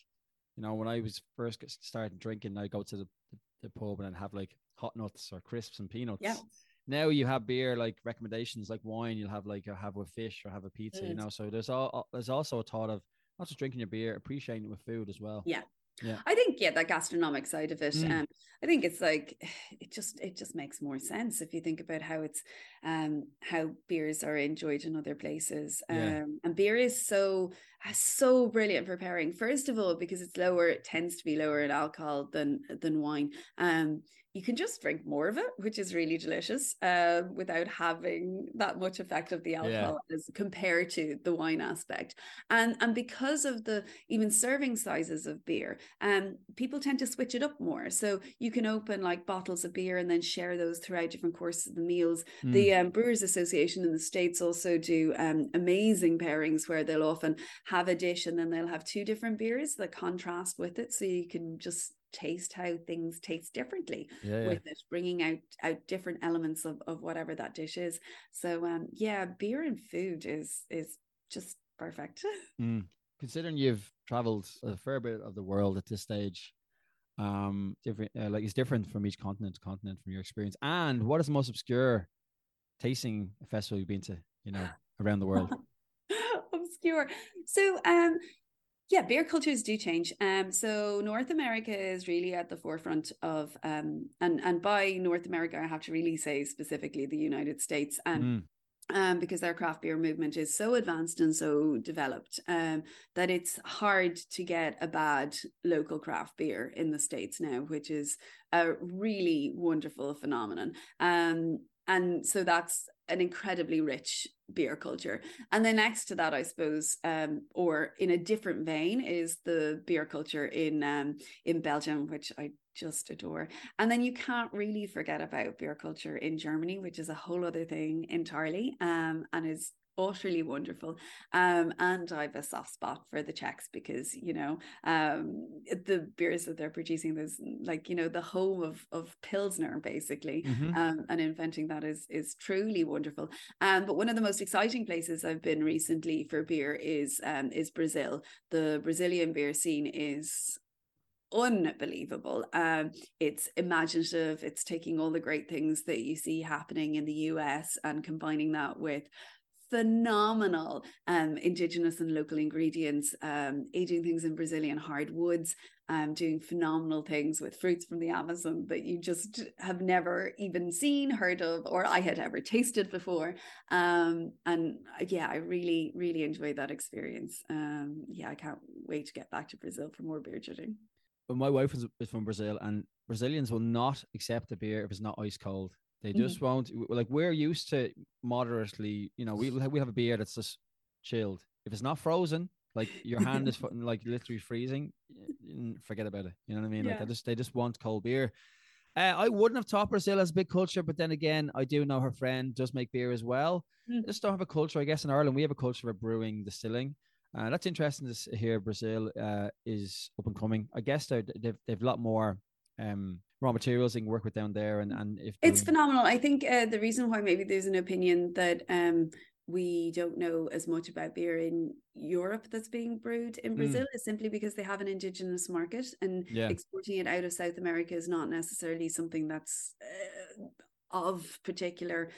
you know, when I was first starting drinking, I go to the, the, pub and I'd have like hot nuts or crisps and peanuts. Yeah. Now you have beer like recommendations like wine. You'll have like a, have with fish or have a pizza. Mm. You know, so there's all there's also a thought of not just drinking your beer, appreciating it with food as well. Yeah, yeah i think yeah that gastronomic side of it mm. um i think it's like it just it just makes more sense if you think about how it's um how beers are enjoyed in other places um yeah. and beer is so so brilliant for pairing first of all because it's lower it tends to be lower in alcohol than than wine um you can just drink more of it, which is really delicious, uh, without having that much effect of the alcohol yeah. as compared to the wine aspect. And and because of the even serving sizes of beer, um, people tend to switch it up more. So you can open like bottles of beer and then share those throughout different courses of the meals. Mm. The um, Brewers Association in the States also do um, amazing pairings where they'll often have a dish and then they'll have two different beers that contrast with it. So you can just taste how things taste differently yeah, with yeah. it bringing out out different elements of, of whatever that dish is. So um yeah beer and food is is just perfect. Mm. considering you've traveled a fair bit of the world at this stage um different uh, like it's different from each continent to continent from your experience. And what is the most obscure tasting festival you've been to you know around the world? Obscure. So um yeah, beer cultures do change. Um, so North America is really at the forefront of, um, and and by North America, I have to really say specifically the United States, and mm. um, because their craft beer movement is so advanced and so developed, um, that it's hard to get a bad local craft beer in the states now, which is a really wonderful phenomenon. Um, and so that's an incredibly rich beer culture. And then next to that i suppose um, or in a different vein is the beer culture in um, in belgium which i just adore. And then you can't really forget about beer culture in germany which is a whole other thing entirely um, and is utterly wonderful. Um, and I have a soft spot for the Czechs because, you know, um, the beers that they're producing, there's like, you know, the home of, of Pilsner basically. Mm-hmm. Um, and inventing that is, is truly wonderful. Um, but one of the most exciting places I've been recently for beer is, um, is Brazil. The Brazilian beer scene is unbelievable. Um, it's imaginative. It's taking all the great things that you see happening in the US and combining that with phenomenal um, indigenous and local ingredients, um, aging things in Brazilian hardwoods, um, doing phenomenal things with fruits from the Amazon that you just have never even seen, heard of, or I had ever tasted before. Um, and uh, yeah, I really, really enjoyed that experience. Um, yeah, I can't wait to get back to Brazil for more beer judging. Well, my wife is, is from Brazil, and Brazilians will not accept a beer if it's not ice cold. They just mm-hmm. won't. Like we're used to moderately, you know, we we have a beer that's just chilled. If it's not frozen, like your hand is like literally freezing, forget about it. You know what I mean? Yeah. Like I just they just want cold beer. Uh, I wouldn't have thought Brazil has a big culture, but then again, I do know her friend does make beer as well. Mm. Just don't have a culture, I guess. In Ireland, we have a culture of brewing, distilling. Uh, that's interesting to hear. Brazil uh, is up and coming. I guess they've they've a lot more um, raw materials they can work with down there and and if it's phenomenal i think uh, the reason why maybe there's an opinion that um we don't know as much about beer in Europe that's being brewed in mm. Brazil mm. is simply because they have an indigenous market and yeah. exporting it out of South America is not necessarily something that's uh, of particular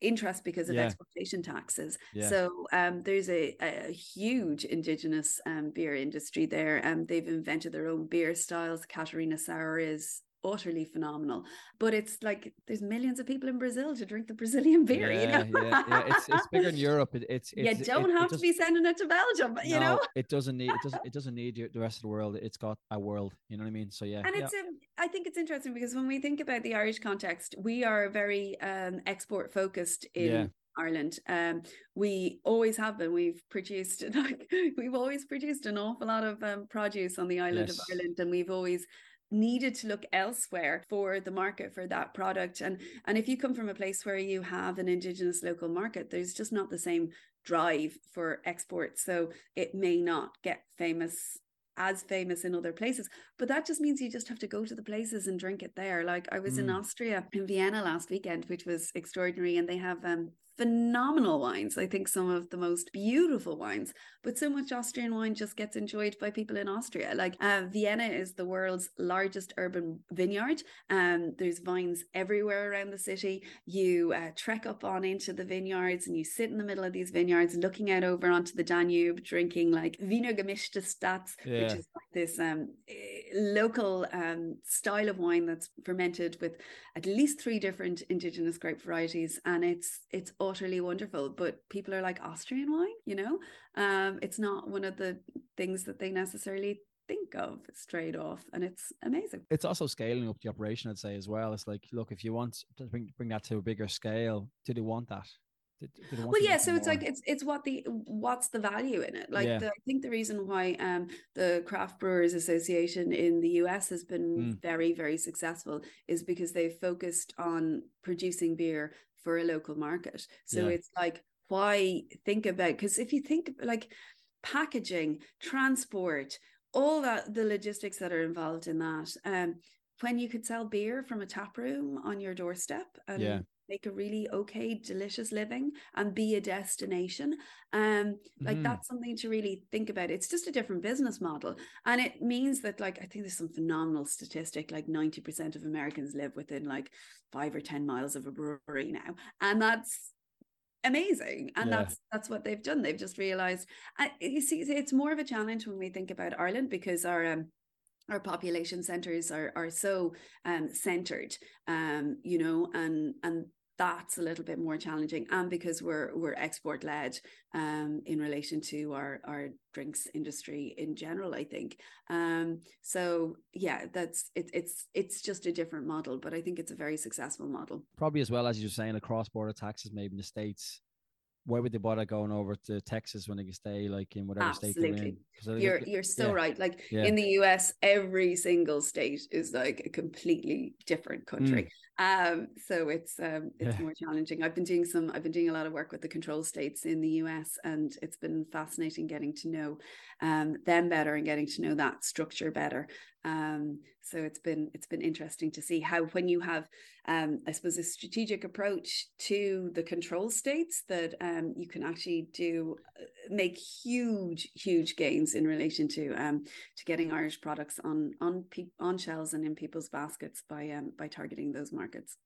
interest because of yeah. exportation taxes. Yeah. So um, there's a, a, huge indigenous um, beer industry there. and um, they've invented their own beer styles. Catharina Sour is utterly phenomenal. But it's like there's millions of people in Brazil to drink the Brazilian beer. Yeah, you know? yeah, yeah. It's it's bigger in Europe. It, it's, it's you don't it, have it to be sending it to Belgium. You no, know, it doesn't need it doesn't it doesn't need the rest of the world. It's got a world. You know what I mean? So yeah, and it's yeah. Um, I think it's interesting because when we think about the Irish context, we are very um, export focused in. Yeah. Ireland. Um, we always have been. We've produced, like, we've always produced an awful lot of um, produce on the island yes. of Ireland, and we've always needed to look elsewhere for the market for that product. And and if you come from a place where you have an indigenous local market there's just not the same drive for export. So it may not get famous as famous in other places but that just means you just have to go to the places and drink it there. Like i was mm. in austria in vienna last weekend which was extraordinary and they have um phenomenal wines. I think some of the most beautiful wines, but so much Austrian wine just gets enjoyed by people in Austria. Like uh, Vienna is the world's largest urban vineyard. Um, there's vines everywhere around the city. You uh, trek up on into the vineyards and you sit in the middle of these vineyards, looking out over onto the Danube, drinking like Wiener Gemischter Satz, yeah. which is like this um, eh, local um, style of wine that's fermented with at least three different indigenous grape varieties, and it's it's utterly wonderful. But people are like Austrian wine, you know, um, it's not one of the things that they necessarily think of straight off and it's amazing it's also scaling up the operation i'd say as well it's like look if you want to bring, bring that to a bigger scale do they want that well yeah so it's more? like it's it's what the what's the value in it like yeah. the, i think the reason why um the craft brewers association in the us has been mm. very very successful is because they've focused on producing beer for a local market so yeah. it's like why think about because if you think like packaging transport all that the logistics that are involved in that um when you could sell beer from a tap room on your doorstep and yeah make a really okay delicious living and be a destination. Um like mm. that's something to really think about. It's just a different business model. And it means that like i think there's some phenomenal statistic like 90% of americans live within like 5 or 10 miles of a brewery now. And that's amazing. And yeah. that's that's what they've done. They've just realized uh, you see it's more of a challenge when we think about ireland because our um, our population centers are are so um, centered um, you know and and that's a little bit more challenging and because we're we're export led um, in relation to our our drinks industry in general i think. Um, so yeah that's it, it's it's just a different model but i think it's a very successful model. Probably as well as you're saying across border taxes maybe in the states why would they bother going over to Texas when they can stay like in whatever Absolutely. state they're in? You're you're so yeah. right. Like yeah. in the US, every single state is like a completely different country. Mm. Um, so it's um, it's yeah. more challenging. I've been doing some. I've been doing a lot of work with the control states in the US, and it's been fascinating getting to know um, them better and getting to know that structure better. Um, so it's been it's been interesting to see how when you have, um, I suppose, a strategic approach to the control states, that um, you can actually do uh, make huge huge gains in relation to um, to getting Irish products on on pe- on shelves and in people's baskets by um, by targeting those markets markets.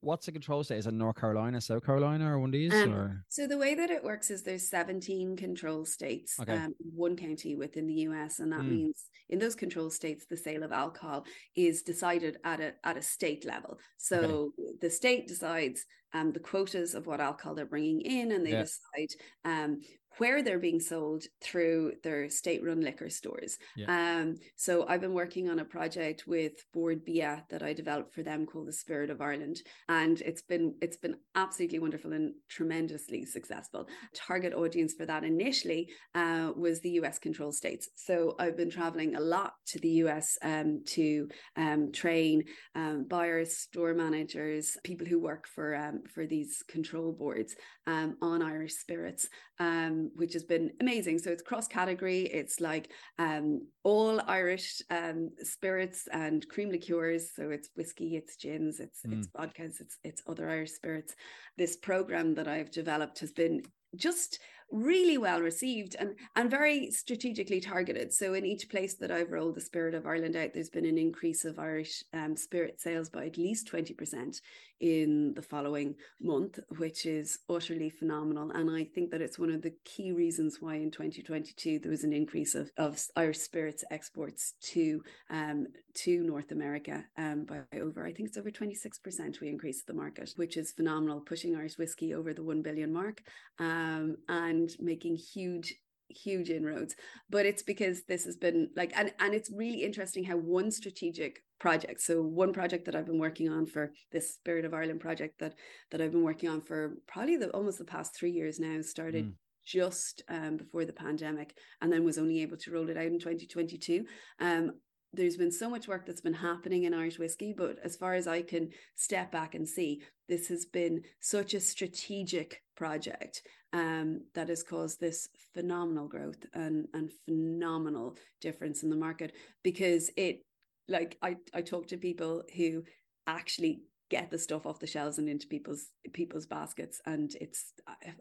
What's the control state? Is it North Carolina, South Carolina, or one of these? Um, or? So the way that it works is there's 17 control states, okay. um, one county within the US, and that mm. means in those control states, the sale of alcohol is decided at a at a state level. So okay. the state decides um, the quotas of what alcohol they're bringing in, and they yeah. decide um, where they're being sold through their state-run liquor stores. Yeah. Um, so I've been working on a project with Bord Bia that I developed for them called the Spirit of Ireland, and it's been it's been absolutely wonderful and tremendously successful. Target audience for that initially uh, was the U.S. control states. So I've been traveling a lot to the U.S. Um, to um, train um, buyers, store managers, people who work for um, for these control boards um, on Irish spirits. Um, which has been amazing. So it's cross category. It's like um, all Irish um, spirits and cream liqueurs. So it's whiskey, it's gins, it's mm. it's vodkas, it's it's other Irish spirits. This program that I've developed has been just really well received and and very strategically targeted. So in each place that I've rolled the Spirit of Ireland out, there's been an increase of Irish um, spirit sales by at least twenty percent in the following month, which is utterly phenomenal. And I think that it's one of the key reasons why in 2022 there was an increase of, of Irish spirits exports to um, to North America um, by over I think it's over 26% we increased the market, which is phenomenal, pushing Irish whiskey over the one billion mark um, and making huge huge inroads but it's because this has been like and and it's really interesting how one strategic project so one project that i've been working on for this spirit of ireland project that that i've been working on for probably the almost the past three years now started mm. just um, before the pandemic and then was only able to roll it out in 2022 um, there's been so much work that's been happening in Irish whiskey, but as far as I can step back and see, this has been such a strategic project um, that has caused this phenomenal growth and, and phenomenal difference in the market because it like I, I talk to people who actually get the stuff off the shelves and into people's people's baskets. And it's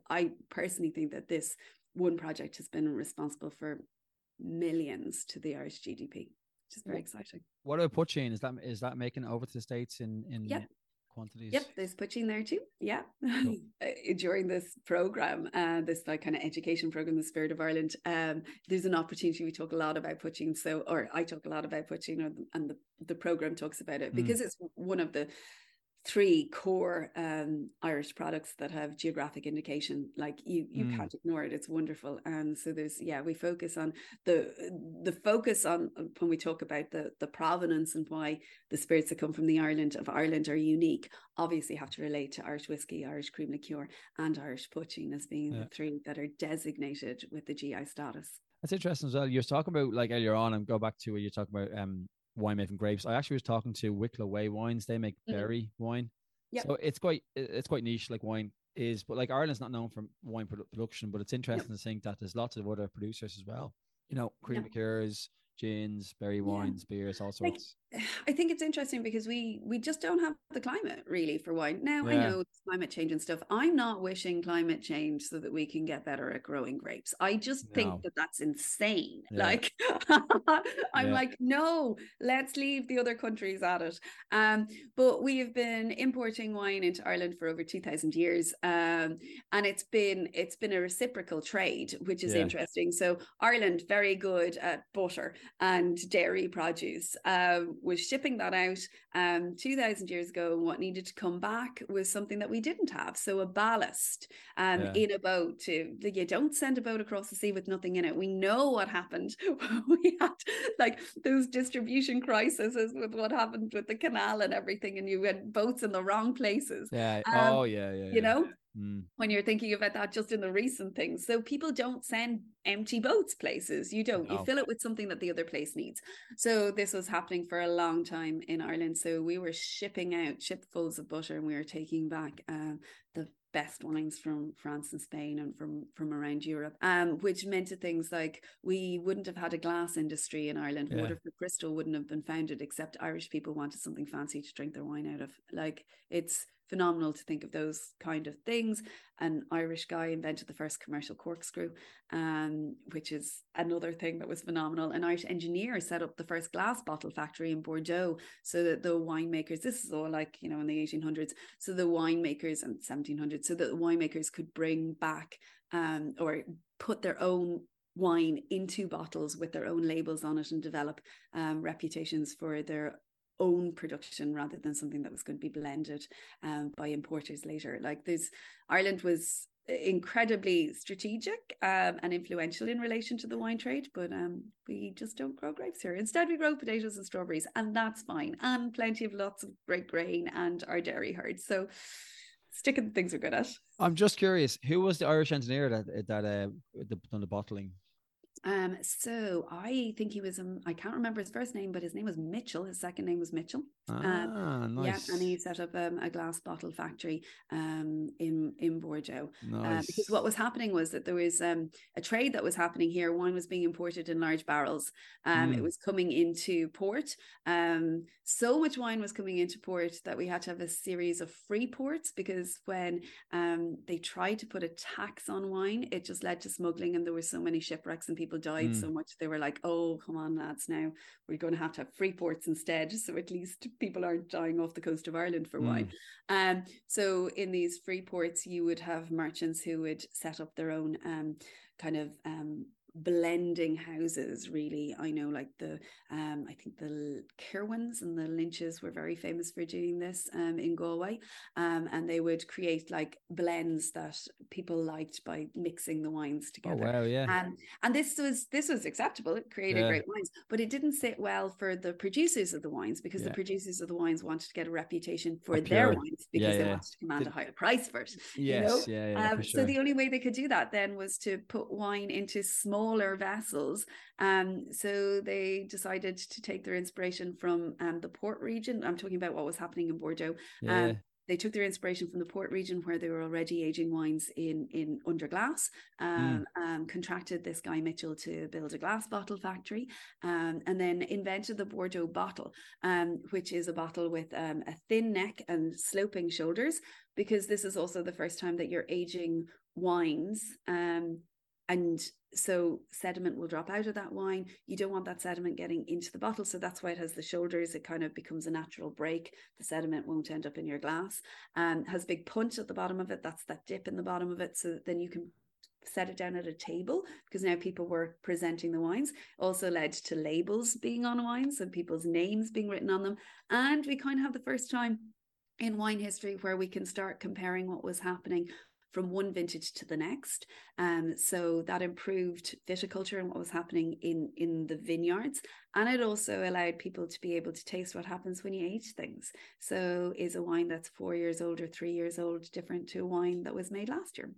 I personally think that this one project has been responsible for millions to the Irish GDP, which is very exciting. What about poitín? Is that is that making it over to the states in in yeah quantities. Yep, there's poitín there too. Yeah, cool. Uh, during this program, uh, this like kind of education program, the Spirit of Ireland, um, there's an opportunity. We talk a lot about poitín, so or I talk a lot about poitín, and the the program talks about it mm. because it's one of the three core um, Irish products that have geographic indication. Like you, you mm. can't ignore it. It's wonderful. And so there's, yeah, we focus on the the focus on when we talk about the the provenance and why the spirits that come from the Ireland of Ireland are unique. Obviously, have to relate to Irish whiskey, Irish cream liqueur, and Irish poitín as being yeah. the three that are designated with the GI status. That's interesting as well. You're talking about like earlier on, and go back to what you're talking about um winemaking grapes. I actually was talking to Wicklow Way Wines. They make mm-hmm. berry wine. Yeah. So it's quite it's quite niche like wine is, but like Ireland's not known for wine production, but it's interesting yep. to think that there's lots of other producers as well. You know, cream yep. liqueurs, gins, berry wines, yeah. beers, all sorts. Like, I think it's interesting because we we just don't have the climate really for wine. Now yeah. I know climate change and stuff. I'm not wishing climate change so that we can get better at growing grapes. I just no. think that that's insane. Yeah. Like I'm like no, let's leave the other countries at it. Um, but we have been importing wine into Ireland for over 2000 years. Um, and it's been it's been a reciprocal trade, which is interesting. So Ireland very good at butter and dairy produce. Um, was shipping that out um, 2000 years ago and what needed to come back was something that we didn't have. So a ballast um, yeah. in a boat to you don't send a boat across the sea with nothing in it. We know what happened. We had like those distribution crises with what happened with the canal and everything and you had boats in the wrong places. Yeah um, oh yeah, yeah, yeah. you know mm. when you're thinking about that just in the recent things. So people don't send empty boats places. You don't. No. You fill it with something that the other place needs. So this was happening for a long time in Ireland. So we were shipping out shipfuls of butter and we were taking back uh, the best wines from France and Spain and from from around Europe, um, which meant to things like we wouldn't have had a glass industry in Ireland. Yeah. Waterford Crystal wouldn't have been founded, except Irish people wanted something fancy to drink their wine out of. Like it's phenomenal to think of those kind of things. An Irish guy invented the first commercial corkscrew, um, which is another thing that was phenomenal. An Irish engineer set up the first glass bottle factory in Bordeaux so that the winemakers, this is all like, you know, in the 1800s, so the winemakers and 1700s, so that the winemakers could bring back um, or put their own wine into bottles with their own labels on it and develop um, reputations for their own production rather than something that was going to be blended um, by importers later. Like there's Ireland was incredibly strategic um, and influential in relation to the wine trade, but um, we just don't grow grapes here. Instead, we grow potatoes and strawberries, and that's fine, and plenty of lots of great grain and our dairy herd. So sticking the things we're good at. I'm just curious, who was the Irish engineer that that uh, done the bottling? Um, so I think he was, um, I can't remember his first name, but his name was Mitchell. His second name was Mitchell. Um, ah, um, nice. Yeah, and he set up um, a glass bottle factory um, in in Bordeaux. Nice. Uh, because what was happening was that there was um, a trade that was happening here. Wine was being imported in large barrels. Um, mm. It was coming into port. Um, so much wine was coming into port that we had to have a series of free ports because when um, they tried to put a tax on wine, it just led to smuggling, and there were so many shipwrecks and people died mm. so much. They were like, "Oh, come on, lads! Now we're going to have to have free ports instead, so at least." people aren't dying off the coast of Ireland for mm. wine. Um, so in these free ports, you would have merchants who would set up their own um, kind of um, blending houses really i know like the um i think the kirwans and the lynches were very famous for doing this um in galway um and they would create like blends that people liked by mixing the wines oh, together oh, wow yeah and and this was this was acceptable it created yeah. great wines but it didn't sit well for the producers of the wines because yeah. the producers of the wines wanted to get a reputation for their wines because yeah, they wanted to command a higher price for it yes you know? yeah, yeah um, sure. so the only way they could do that then was to put wine into small smaller vessels. Um, so they decided to take their inspiration from um, the port region. I'm talking about what was happening in Bordeaux. Yeah. Um, they took their inspiration from the port region where they were already aging wines in in under glass. Mm. Um, um, contracted this guy Mitchell to build a glass bottle factory, um, and then invented the Bordeaux bottle, um, which is a bottle with um, a thin neck and sloping shoulders, because this is also the first time that you're aging wines. And so sediment will drop out of that wine. You don't want that sediment getting into the bottle. So that's why it has the shoulders. It kind of becomes a natural break. The sediment won't end up in your glass um has big punch at the bottom of it. That's that dip in the bottom of it. So then you can set it down at a table because now people were presenting the wines. Also led to labels being on wines and people's names being written on them. And we kind of have the first time in wine history where we can start comparing what was happening from one vintage to the next. Um, so that improved viticulture and what was happening in in the vineyards, and it also allowed people to be able to taste what happens when you age things. So is a wine that's four years old or three years old different to a wine that was made last year?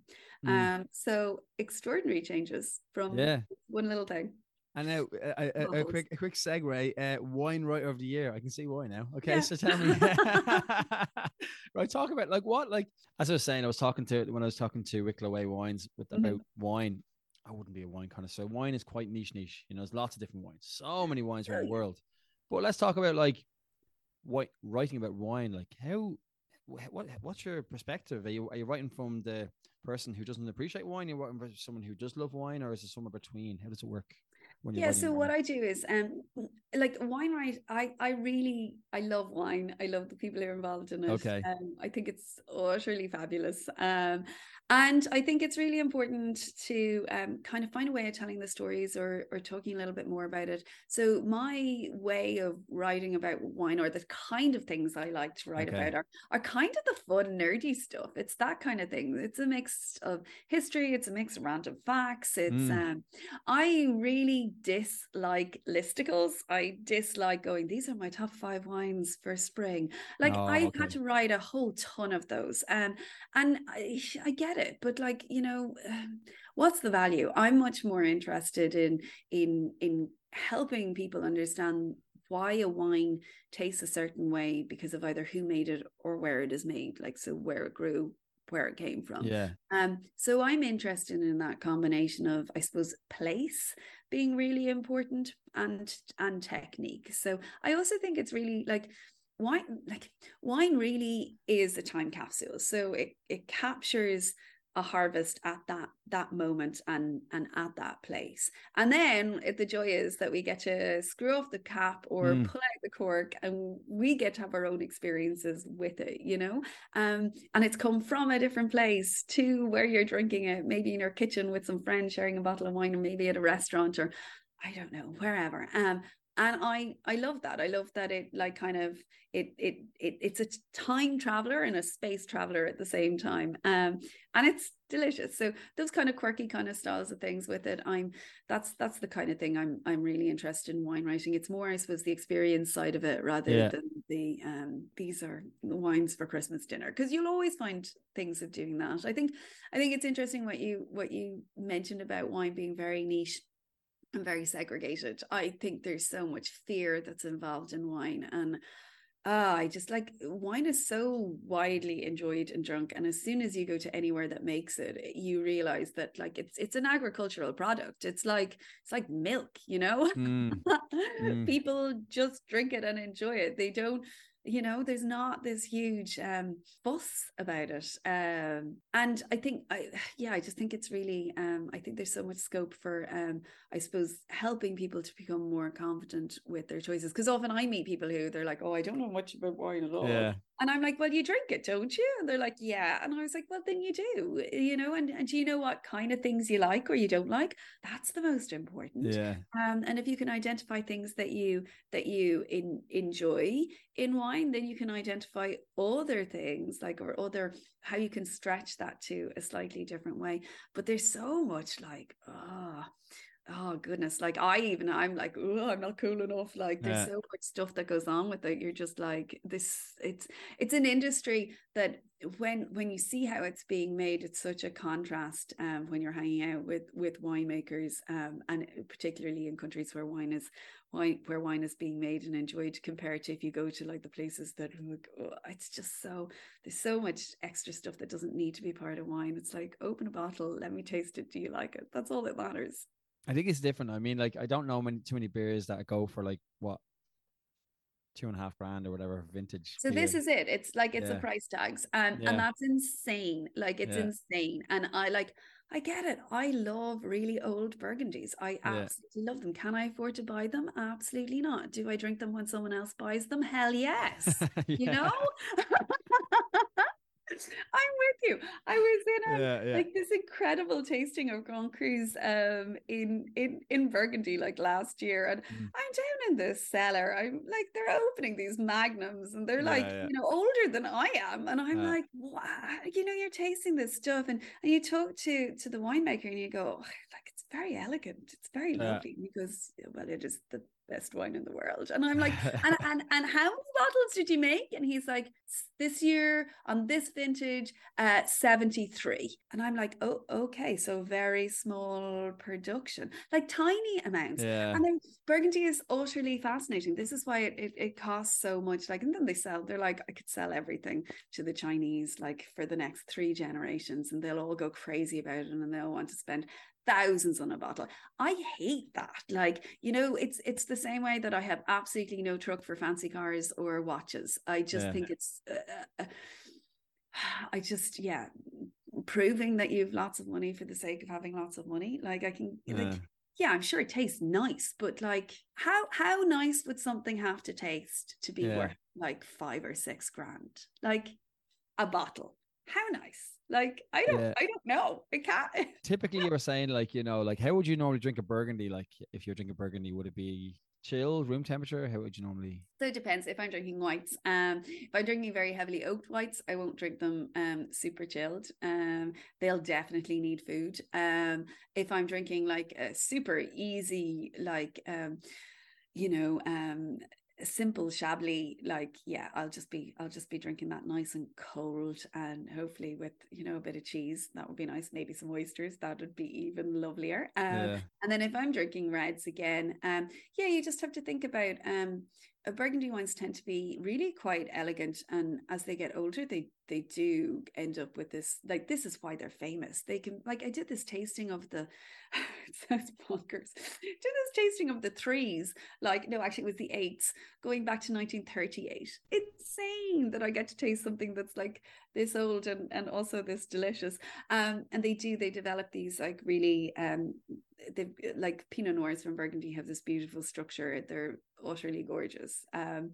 Mm. Um, so extraordinary changes from yeah. one little thing. And now a, a, a, quick a quick segue. Uh, wine writer of the year. I can see why now. Okay, yeah. so tell me. right, talk about like what like as I was saying. I was talking to when I was talking to Wicklow Way Wines with mm-hmm. about wine. I wouldn't be a wine connoisseur. Wine is quite niche, niche. You know, there's lots of different wines. So many wines around the world. But let's talk about like what writing about wine. Like how what what's your perspective? Are you are you writing from the person who doesn't appreciate wine? Are you writing for someone who does love wine, or is it somewhere between? How does it work? Yeah so what i do is um like wine right i i really i love wine. I love the people who are involved in it. Okay. Um, i think it's utterly fabulous. Um and I think it's really important to um, kind of find a way of telling the stories or, or talking a little bit more about it. So, my way of writing about wine or the kind of things I like to write okay. about are, are kind of the fun, nerdy stuff. It's that kind of thing. It's a mix of history, it's a mix of random facts. It's, mm. um, I really dislike listicles. I dislike going, these are my top five wines for spring. Like, oh, I okay. had to write a whole ton of those. Um, and I, I get it but like you know what's the value? I'm much more interested in in in helping people understand why a wine tastes a certain way because of either who made it or where it is made like so where it grew where it came from. Yeah. Um so i'm interested in that combination of i suppose place being really important and and technique. So i also think it's really like wine like wine really is a time capsule. So it it captures a harvest at that that moment and and at that place. And then the joy is that we get to screw off the cap or mm. pull out the cork and we get to have our own experiences with it you know? Um and it's come from a different place to where you're drinking it maybe in your kitchen with some friends sharing a bottle of wine or maybe at a restaurant or I don't know wherever. Um and i i love that. I love that it like kind of it it, it it's a time traveler and a space traveler at the same time. Um and it's delicious. So those kind of quirky kind of styles of things with it i'm that's that's the kind of thing i'm i'm really interested in wine writing. It's more i suppose the experience side of it rather yeah. than the um these are the wines for christmas dinner. Because you'll always find things of doing that. I think i think it's interesting what you what you mentioned about wine being very niche and very segregated. I think there's so much fear that's involved in wine. And uh, I just like wine is so widely enjoyed and drunk. And as soon as you go to anywhere that makes it, you realize that like it's it's an agricultural product. It's like it's like milk, you know? Mm. mm. People just drink it and enjoy it. They don't you know there's not this huge um fuss about it um and i think i yeah i just think it's really um i think there's so much scope for um i suppose helping people to become more confident with their choices because often i meet people who they're like oh i don't know much about wine at all yeah. And i'm like well you drink it don't you? And they're like yeah. And i was like well then you do you know and, and do you know what kind of things you like or you don't like? That's the most important. Yeah. Um and if you can identify things that you that you in, enjoy in wine then you can identify other things like or other how you can stretch that to a slightly different way. But there's so much like ah oh, oh goodness like i even i'm like oh i'm not cool enough. Like there's yeah. so much stuff that goes on with it you're just like this it's it's an industry that when when you see how it's being made it's such a contrast um, when you're hanging out with with winemakers um, and particularly in countries where wine is wine where wine is being made and enjoyed compared to if you go to like the places that look oh, it's just so there's so much extra stuff that doesn't need to be part of wine. It's like open a bottle let me taste it. Do you like it? That's all that matters I think it's different. I mean, like I don't know many too many beers that go for like what two and a half grand or whatever vintage. So beer. this is it. It's like it's yeah. the price tags, and yeah. and that's insane. Like it's yeah. insane, and I like I get it. I love really old burgundies. I absolutely love them. Can I afford to buy them? Absolutely not. Do I drink them when someone else buys them? Hell yes. you know. I'm with you. I was in a, yeah, yeah. like this incredible tasting of Grand Crus um in in in Burgundy like last year, and mm. I'm down in this cellar. I'm like they're opening these magnums, and they're like yeah, you know older than I am, and I'm like, wow, you know, you're tasting this stuff, and and you talk to to the winemaker, and you go, oh, like it's very elegant, it's very lovely, and he goes, well, it is the best wine in the world. And I'm like, and, and and how many bottles did you make? And he's like, this year on this vintage, uh, 73. And I'm like, oh, okay. So very small production, like tiny amounts. Yeah. And then Burgundy is utterly fascinating. This is why it, it, it costs so much. Like, and then they sell, they're like, I could sell everything to the Chinese, like for the next three generations, and they'll all go crazy about it and they'll want to spend thousands on a bottle. I hate that. Like, you know, it's it's the same way that I have absolutely no truck for fancy cars or watches. I just yeah. think it's uh, uh, I just yeah, proving that you've lots of money for the sake of having lots of money. Like I can yeah. like yeah, I'm sure it tastes nice, but like how how nice would something have to taste to be yeah. worth like 5 or 6 grand? Like a bottle. How nice? Like I don't, yeah. I don't know. I can't. Typically, you were saying like you know, like how would you normally drink a burgundy? Like if you're drinking burgundy, would it be chill, room temperature? How would you normally? So it depends. If I'm drinking whites, um, if I'm drinking very heavily oaked whites, I won't drink them um super chilled. Um, they'll definitely need food. Um, if I'm drinking like a super easy, like um, you know, um, simple chablis like yeah i'll just be i'll just be drinking that nice and cold and hopefully with you know a bit of cheese that would be nice maybe some oysters that would be even lovelier um, yeah. and then if i'm drinking reds again um yeah you just have to think about um burgundy wines tend to be really quite elegant and as they get older they they do end up with this like this is why they're famous. They can like i did this tasting of the sounds bonkers. Did this tasting of the threes like no actually it was the eights going back to 1938 insane that i get to taste something that's like this old and and also this delicious. Um and they do they develop these like really um they like Pinot Noirs from Burgundy have this beautiful structure. They're utterly gorgeous. Um,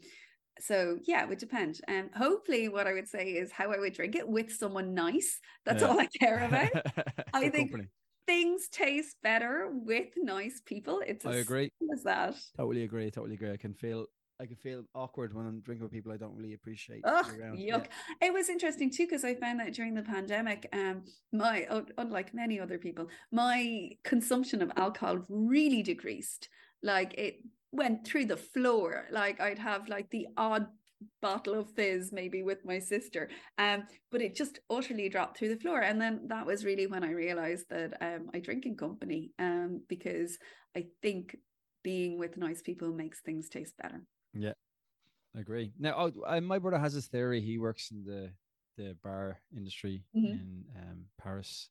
so yeah, it would depend. And um, hopefully, what I would say is how I would drink it with someone nice. That's yeah. all I care about. I think company. things taste better with nice people. It's I agree. As that. Totally agree. Totally agree. I can feel I can feel awkward when I'm drinking with people I don't really appreciate. Oh, yuck. Yeah. It was interesting too because I found that during the pandemic, um, my unlike many other people, my consumption of alcohol really decreased. Like it went through the floor. Like I'd have like the odd bottle of fizz maybe with my sister um but it just utterly dropped through the floor and then that was really when i realized that um i drink in company um because i think being with nice people makes things taste better yeah, I agree. Now, oh, my brother has this theory. He works in the the bar industry mm-hmm. in um, Paris.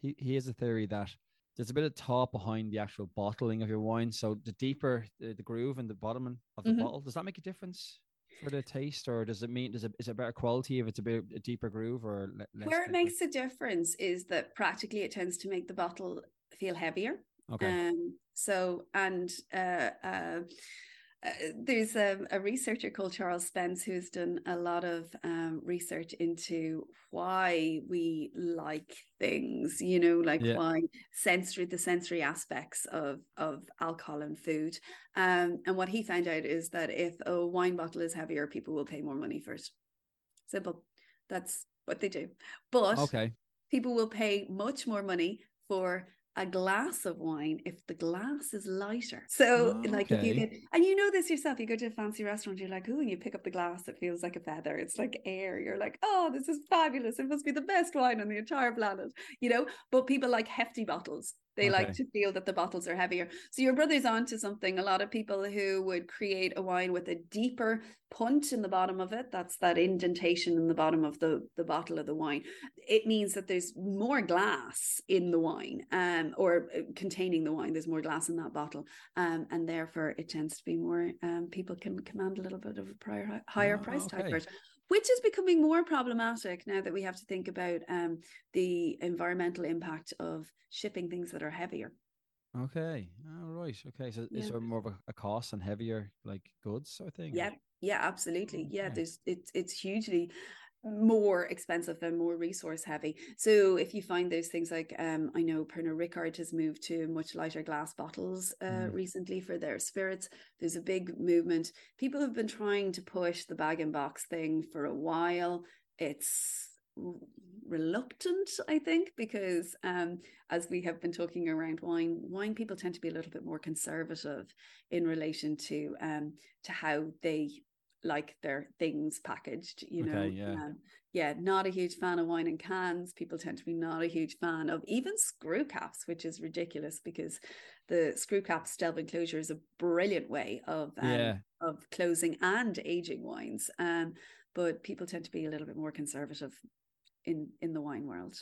He he has a theory that there's a bit of thought behind the actual bottling of your wine. So the deeper the, the groove and the bottom of the mm-hmm. bottle, does that make a difference for the taste, or does it mean does it is it better quality if it's a bit a deeper groove or le- where it makes a difference is that practically it tends to make the bottle feel heavier. Okay. Um. So and uh uh uh, there's a, a, researcher called Charles Spence who's done a lot of um, research into why we like things, you know, like yeah. why sensory, the sensory aspects of of alcohol and food. Um, and what he found out is that if a wine bottle is heavier, people will pay more money for it. Simple. That's what they do. But okay. people will pay much more money for a glass of wine if the glass is lighter. So, Oh, like, if you get, and you know this yourself, you go to a fancy restaurant, you're like, oh, and you pick up the glass, it feels like a feather. It's like air. You're like, oh, this is fabulous. It must be the best wine on the entire planet, you know? But people like hefty bottles. They like to feel that the bottles are heavier. So your brother's onto something. A lot of people who would create a wine with a deeper punt in the bottom of it, that's that indentation in the bottom of the, the bottle of the wine. It means that there's more glass in the wine, um, or uh, containing the wine. There's more glass in that bottle, um, and therefore it tends to be more. Um, people can command a little bit of a prior, higher Oh, price tag okay. for it which is becoming more problematic now that we have to think about um, the environmental impact of shipping things that are heavier. Okay. All right. Okay. So is Yeah. there more of a, a cost and heavier like goods sort of thing? Yeah, yeah, absolutely. Yeah, Okay. there's it's it's hugely more expensive and more resource heavy. So if you find those things like um I know Pernod Ricard has moved to much lighter glass bottles uh Mm. recently for their spirits. There's a big movement. People have been trying to push the bag and box thing for a while. It's reluctant i think because um as we have been talking around wine wine people tend to be a little bit more conservative in relation to um to how they like their things packaged you know Okay, yeah. um, yeah not a huge fan of wine in cans people tend to be not a huge fan of even screw caps which is ridiculous because the screw cap Stelvin closure is a brilliant way of um, Yeah. of closing and aging wines um but people tend to be a little bit more conservative in in the wine world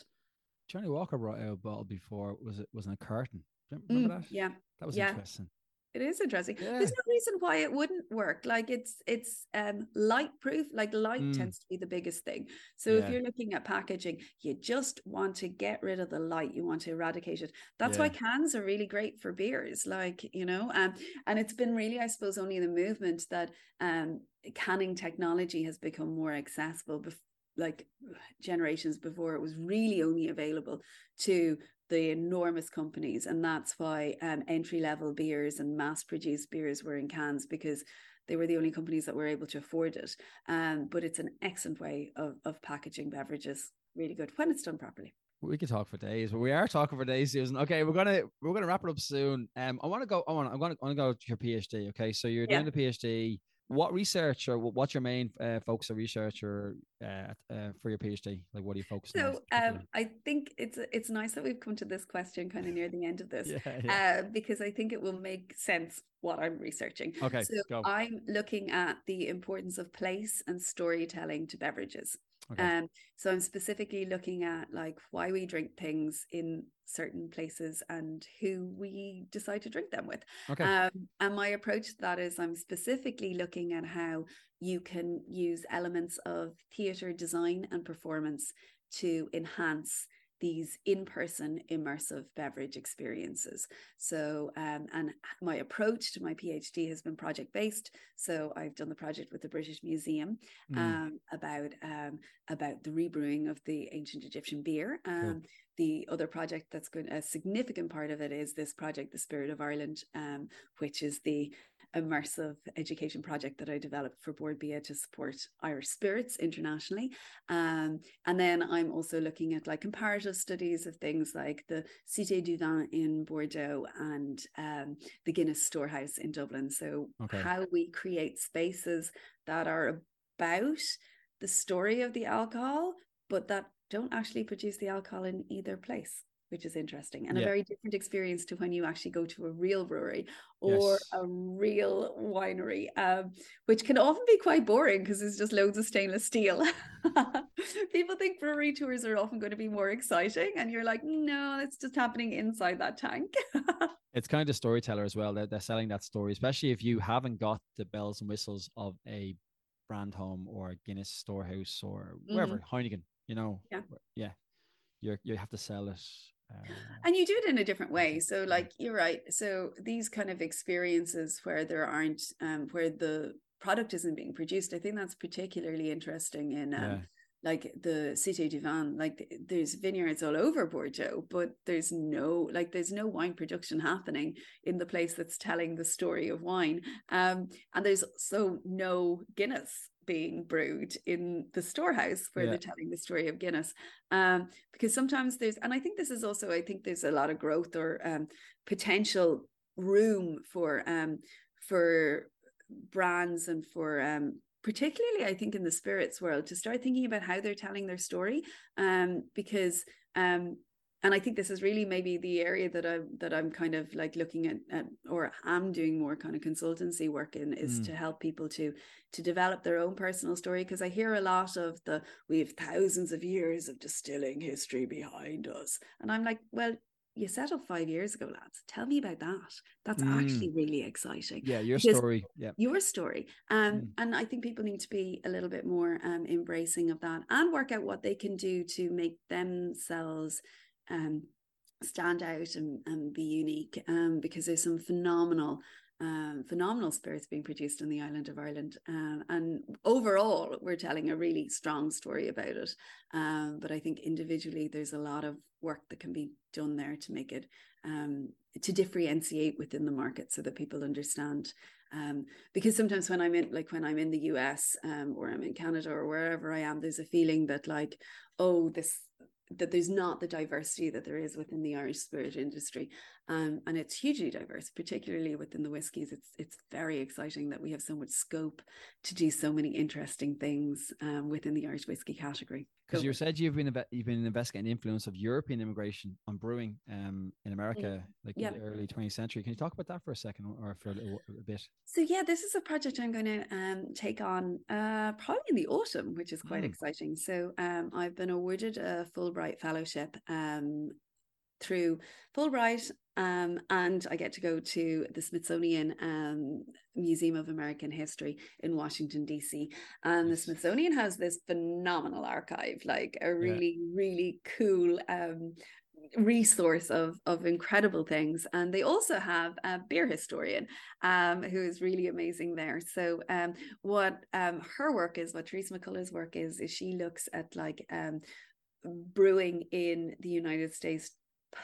Johnnie Walker brought out a bottle before. Was it was in a carton? Remember Mm, that? yeah That was yeah. interesting. It is interesting. Yeah. There's no reason why it wouldn't work. Like it's it's um light proof. Like light Mm. tends to be the biggest thing. So Yeah. if you're looking at packaging, you just want to get rid of the light. You want to eradicate it. That's why cans are really great for beers. Like you know, um, and it's been really, I suppose, only the movement that um canning technology has become more accessible. Bef- like generations before, it was really only available to the enormous companies and that's why um, entry level beers and mass produced beers were in cans because they were the only companies that were able to afford it um, but it's an excellent way of, of packaging beverages really good when it's done properly We could talk for days, but we are talking for days, Susan. Okay, we're gonna we're gonna wrap it up soon. Um, I want to go. I want. I'm gonna. I want to go to your PhD. Okay, so you're Yeah. doing the PhD. What research or what's your main uh, focus of research or uh, uh, for your PhD? Like, what are you focusing on? so um, i think it's it's nice that we've come to this question kind of near the end of this yeah, yeah. uh, because I think it will make sense what I'm researching. Okay, so go. I'm looking at the importance of place and storytelling to beverages. Okay. Um, so I'm specifically looking at like why we drink things in certain places and who we decide to drink them with. okay. Um, and my approach to that is I'm specifically looking at how you can use elements of theatre design and performance to enhance these in-person immersive beverage experiences. So um, and my approach to my phd has been project based so i've done the project with the british museum Mm, um, about um, about the rebrewing of the ancient Egyptian beer. Um, The other project that's going a significant part of it is this project, the Spirit of Ireland, um, which is the immersive education project that I developed for Bord Bia to support Irish spirits internationally. Um, and then I'm also looking at like comparative studies of things like the Cité du Vin in Bordeaux and um, the Guinness Storehouse in Dublin. So Okay. how we create spaces that are about the story of the alcohol, but that don't actually produce the alcohol in either place, which is interesting and Yeah. a very different experience to when you actually go to a real brewery or Yes. a real winery, um, which can often be quite boring because it's just loads of stainless steel. People think brewery tours are often going to be more exciting, and you're like, no, it's just happening inside that tank. it's kind of storyteller as well. They're, they're selling that story, especially if you haven't got the bells and whistles of a brand home or a Guinness storehouse or wherever Heineken. You know, Yeah. yeah, you you have to sell it. Uh, and you do it in a different way. so like you're right. So these kind of experiences where there aren't um where the product isn't being produced i think that's particularly interesting in um yeah, like the Cité du Vin, like there's vineyards all over Bordeaux, but there's no like there's no wine production happening in the place that's telling the story of wine. Um, and there's so no Guinness being brewed in the storehouse where yeah. they're telling the story of Guinness. Um, because sometimes there's, and I think this is also, I think there's a lot of growth or um, potential room for um, for brands and for um, particularly I think in the spirits world to start thinking about how they're telling their story um, because um, and I think this is really maybe the area that I'm that I'm kind of like looking at, at or am doing more kind of consultancy work in is mm. to help people to to develop their own personal story because I hear a lot of the we have thousands of years of distilling history behind us and I'm like well you set up five years ago, lads. Tell me about that. That's mm. actually really exciting. Yeah, your story. Yeah, your story. Um, mm. and I think people need to be a little bit more um embracing of that and work out what they can do to make themselves um stand out and, and be unique. Um, because there's some phenomenal um, phenomenal spirits being produced on the island of Ireland. Um, and overall, we're telling a really strong story about it. Um, but I think individually, there's a lot of work that can be done there to make it um, to differentiate within the market so that people understand. Um, because sometimes when I'm in, like when I'm in the US or I'm in Canada or wherever I am, there's a feeling that like, oh, this that there's not the diversity that there is within the Irish spirit industry. Um, and it's hugely diverse, particularly within the whiskies. It's it's very exciting that we have so much scope to do so many interesting things um, within the Irish whiskey category. Because you said you've been you've been investigating the influence of European immigration on brewing um, in America, like yeah. in the early 20th century. Can you talk about that for a second or for a, little, a bit? So yeah, this is a project I'm going to um, take on uh, probably in the autumn, which is quite mm. exciting. So um, I've been awarded a Fulbright fellowship um, through Fulbright, um, and I get to go to the Smithsonian um, Museum of American History in Washington, D.C. And the Smithsonian has this phenomenal archive, like a really, yeah. really cool um, resource of of incredible things and they also have a beer historian um, who is really amazing there so um, what um, her work is what Theresa McCulla's work is is she looks at like um, brewing in the United States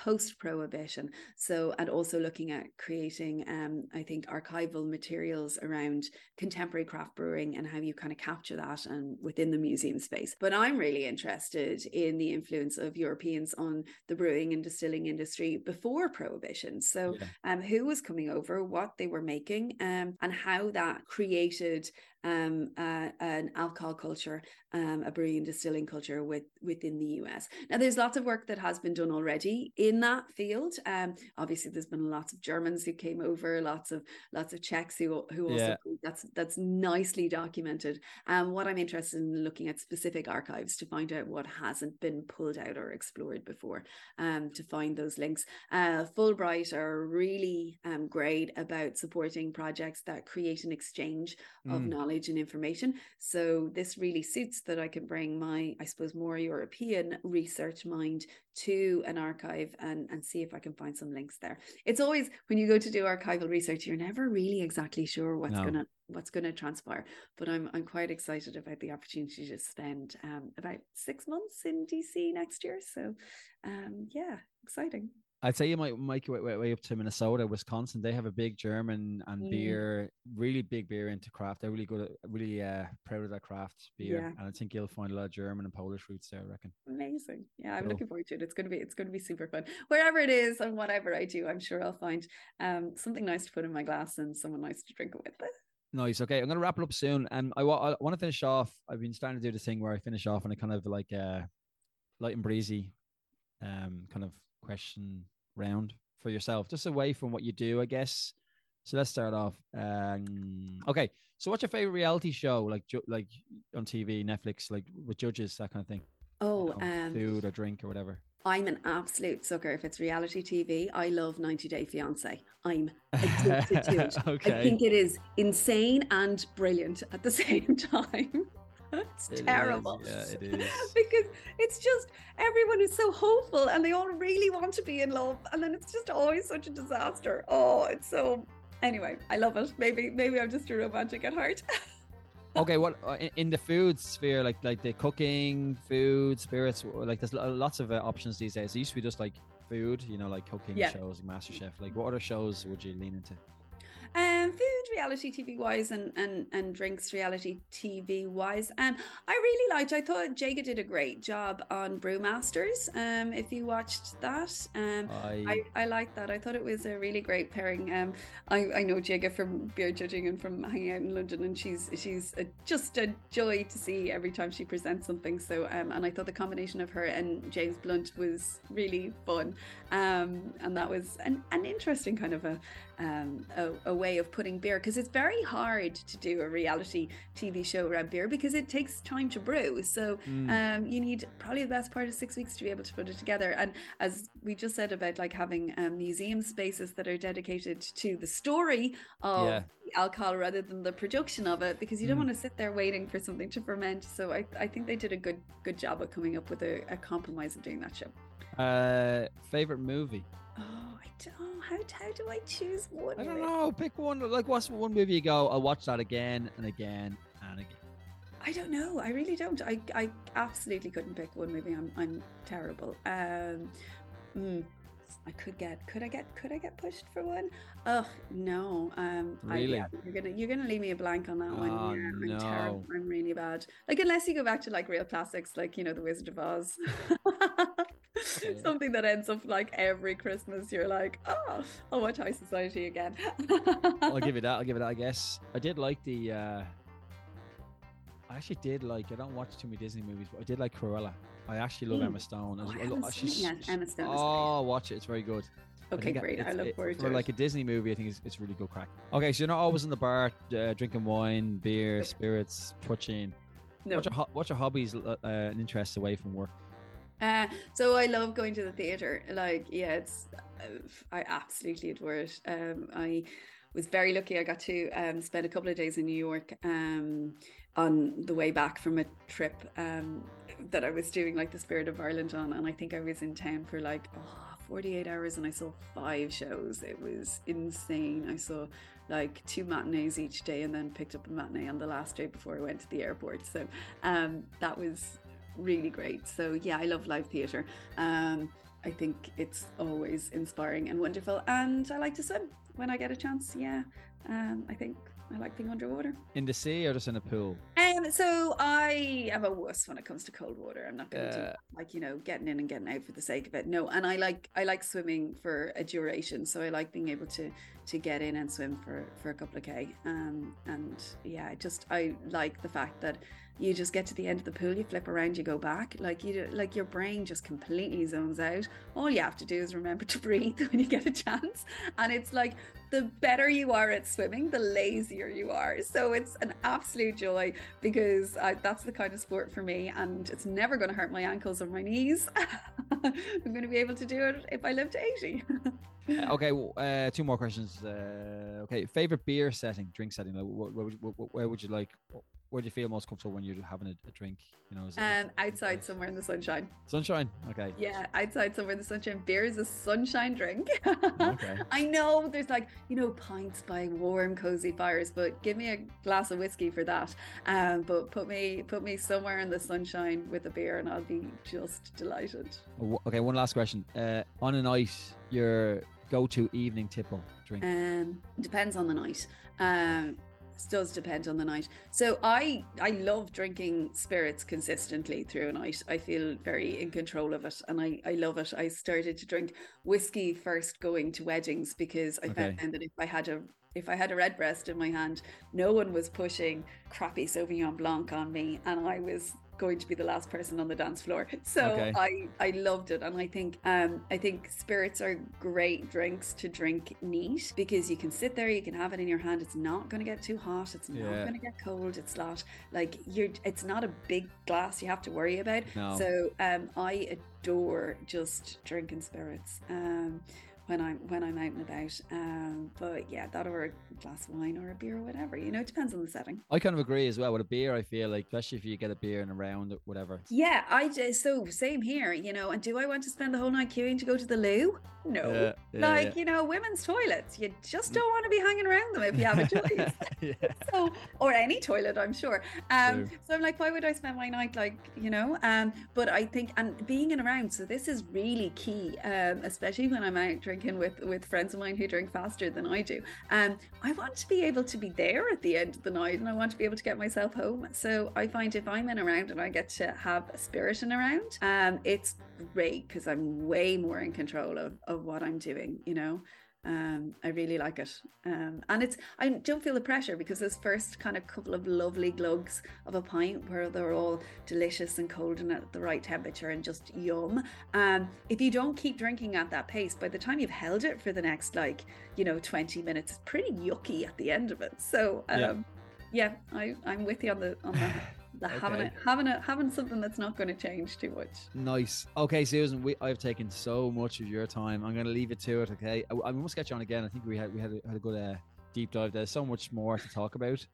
post prohibition so and also looking at creating um i think archival materials around contemporary craft brewing and how you kind of capture that and within the museum space. But i'm really interested in the influence of europeans on the brewing and distilling industry before prohibition. So yeah. um who was coming over what they were making um and how that created um, uh, an alcohol culture, um, a brewing and distilling culture with, within the US. Now, there's lots of work that has been done already in that field. Um, obviously, there's been lots of Germans who came over, lots of lots of Czechs who who also yeah. that's that's nicely documented. Um, what I'm interested in looking at specific archives to find out what hasn't been pulled out or explored before, um, to find those links. Uh, Fulbright are really um, great about supporting projects that create an exchange of mm. knowledge knowledge and information. So this really suits that I can bring my, I suppose, more European research mind to an archive and, and see if I can find some links there. It's always when you go to do archival research, you're never really exactly sure what's no. gonna what's gonna transpire. But I'm I'm quite excited about the opportunity to spend um, about six months in DC next year. So um, yeah, exciting. I'd say you might make your way, way, up to Minnesota, Wisconsin. They have a big German and mm. beer, really big beer into craft. They're really good, at, really uh, proud of that craft beer, yeah. and I think you'll find a lot of German and Polish roots there. I reckon. Amazing. Yeah, I'm cool. looking forward to it. It's gonna be it's gonna be super fun. Wherever it is and whatever I do, I'm sure I'll find um, something nice to put in my glass and someone nice to drink it with. Nice. Okay, I'm gonna wrap it up soon, and I, I want to finish off. I've been starting to do this thing where I finish off and I kind of like uh, light and breezy, um, kind of question round for yourself, just away from what you do, I guess. So let's start off. Um, okay, so what's your favorite reality show, like ju- like on TV, Netflix, like with judges, that kind of thing? Oh, know, um, food or drink or whatever. I'm an absolute sucker if it's reality TV. I love 90 Day Fiance. I'm addicted to it. okay. I think it is insane and brilliant at the same time. it's it terrible. Is. Yeah, it is. because it's just everyone is so hopeful and they all really want to be in love, and then it's just always such a disaster. Oh, it's so. Anyway, I love it. Maybe maybe I'm just a romantic at heart. okay, what uh, in the food sphere, like like the cooking, food, spirits, like there's lots of uh, options these days. It used to be just like food, you know, like cooking yeah. shows, like MasterChef. Like, what other shows would you lean into? Um, food reality TV wise and and and drinks reality TV wise. Um, I really liked. I thought Jaega did a great job on Brewmasters. Um, if you watched that, um, I I, I liked that. I thought it was a really great pairing. Um, I I know Jaega from beer judging and from hanging out in London, and she's she's a, just a joy to see every time she presents something. So um, and I thought the combination of her and James Blunt was really fun. Um, and that was an an interesting kind of a um, a, a, way of putting beer because it's very hard to do a reality TV show around beer because it takes time to brew. So mm. um, you need probably the best part of six weeks to be able to put it together. And as we just said about like having um, museum spaces that are dedicated to the story of yeah. alcohol rather than the production of it, because you don't mm. want to sit there waiting for something to ferment. So I, I think they did a good good job of coming up with a, a compromise of doing that show. Uh, favorite movie. Oh, I don't. How, how do I choose one? I don't know. Pick one. Like, what's one movie you go? I'll watch that again and again and again. I don't know. I really don't. I, I absolutely couldn't pick one movie. I'm I'm terrible. Um, mm, I could get. Could I get? Could I get pushed for one? Oh no. Um, really? I, yeah, you're gonna you're gonna leave me a blank on that oh, one. Yeah, I'm no. terrible. I'm really bad. Like unless you go back to like real classics, like you know, The Wizard of Oz. Something that ends up like every Christmas, you're like, oh, I'll watch High Society again. I'll give it that. I'll give it that. I guess I did like the. uh I actually did like. I don't watch too many Disney movies, but I did like Cruella. I actually love mm. Emma Stone. Oh, I, I, she's, Emma Stone. Oh, watch it. It's very good. Okay, great. I look forward to it. like a Disney movie, I think it's, it's really good crack. Okay, so you're not always in the bar uh, drinking wine, beer, spirits, poitín. No. What's your, what's your hobbies uh, and interests away from work? Uh, so I love going to the theater. Like, yeah, it's uh, I absolutely adore it. Um, I was very lucky. I got to um, spend a couple of days in New York um, on the way back from a trip um, that I was doing, like the Spirit of Ireland on, and I think I was in town for like oh, 48 hours, and I saw five shows. It was insane. I saw like two matinees each day, and then picked up a matinee on the last day before I went to the airport. So um, that was really great. So yeah, I love live theatre. Um, I think it's always inspiring and wonderful, and I like to swim when I get a chance. Yeah, um, I think I like being underwater. In the sea or just in a pool? Um, so I am a wuss when it comes to cold water. I'm not going to like you know getting in and getting out for the sake of it. No, and I like I like swimming for a duration. So I like being able to to get in and swim for for a couple of k. Um, and yeah, just I like the fact that you just get to the end of the pool, you flip around, you go back. Like you, like your brain just completely zones out. All you have to do is remember to breathe when you get a chance. And it's like the better you are at swimming, the lazier you are. So it's an absolute joy because I, that's the kind of sport for me, and it's never going to hurt my ankles or my knees. I'm going to be able to do it if I live to eighty. uh, okay, uh, two more questions. Uh, okay, favorite beer setting, drink setting. Like, where, where, where would you like? Where do you feel most comfortable when you're having a, a drink? You know, um, outside somewhere in the sunshine. Sunshine, okay. Yeah, outside somewhere in the sunshine. Beer is a sunshine drink. okay. I know there's like you know pints by warm, cozy fires, but give me a glass of whiskey for that. Um, but put me put me somewhere in the sunshine with a beer, and I'll be just delighted. Okay, one last question. Uh, on a night, your go-to evening tipple drink? Um, depends on the night. Um, does depend on the night. So I I love drinking spirits consistently through a night. I feel very in control of it and I, I love it. I started to drink whiskey first going to weddings because I okay. found that if I had a if I had a Redbreast in my hand, no one was pushing crappy Sauvignon Blanc on me and I was going to be the last person on the dance floor. So okay. I I loved it, and I think um I think spirits are great drinks to drink neat because you can sit there, you can have it in your hand. It's not going to get too hot. It's not going to get cold. It's not like you're. It's not a big glass you have to worry about. No. So um I adore just drinking spirits. Um when I'm when I'm out and about. Um, but yeah, that or a glass of wine or a beer or whatever. You know, it depends on the setting. I kind of agree as well with a beer. I feel like, especially if you get a beer in a round or whatever. Yeah, I just so same here. You know, and do I want to spend the whole night queuing to go to the loo? No, Yeah, yeah, like yeah. you know, women's toilets. You just don't want to be hanging around them if you have a choice. so or any toilet i'm sure um True. so i'm like why would i spend my night like you know um but i think and being in around so this is really key um especially when i'm out drinking with with friends of mine who drink faster than i do. Um i want to be able to be there at the end of the night and i want to be able to get myself home. So i find if i'm in around and i get to have a spirit in around um it's great because i'm way more in control of of what i'm doing you know um i really like it. Um and it's i don't feel the pressure because those first kind of couple of lovely glugs of a pint where they're all delicious and cold and at the right temperature and just yum. Um if you don't keep drinking at that pace by the time you've held it for the next like you know 20 minutes it's pretty yucky at the end of it. So um Yeah. yeah, I, I'm with you on the on the having Okay. a, having a having something that's not going to change too much. Nice. Okay, Susan, we I've taken so much of your time. I'm going to leave it to it. Okay, I, I must get you on again. I think we had we had a, had a good uh, deep dive. There's so much more to talk about.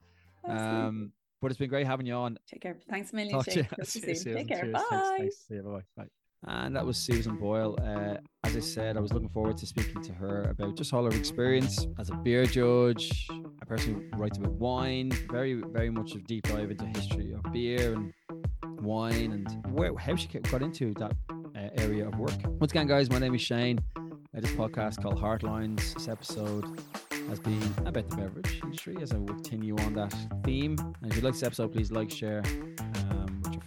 Um, but it's been great having you on. Take care. Thanks a million, Talk to you. Jake. Talk to See you you, soon. Take care. Bye. Thanks, thanks. See you. Bye. Bye. And that was Susan Boyle. Uh, as I said, I was looking forward to speaking to her about just all her experience as a beer judge, a person who writes about wine, very, very much a deep dive into history of beer and wine and where, how she got into that uh, area of work. Once again, guys, my name is Shane. Uh, this podcast called Hartelines. This episode has been about the beverage industry as I continue on that theme. And if you like this episode, please like, share your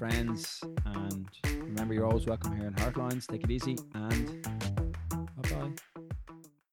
friends. And remember, you're always welcome here in Hartelines. Take it easy and bye bye.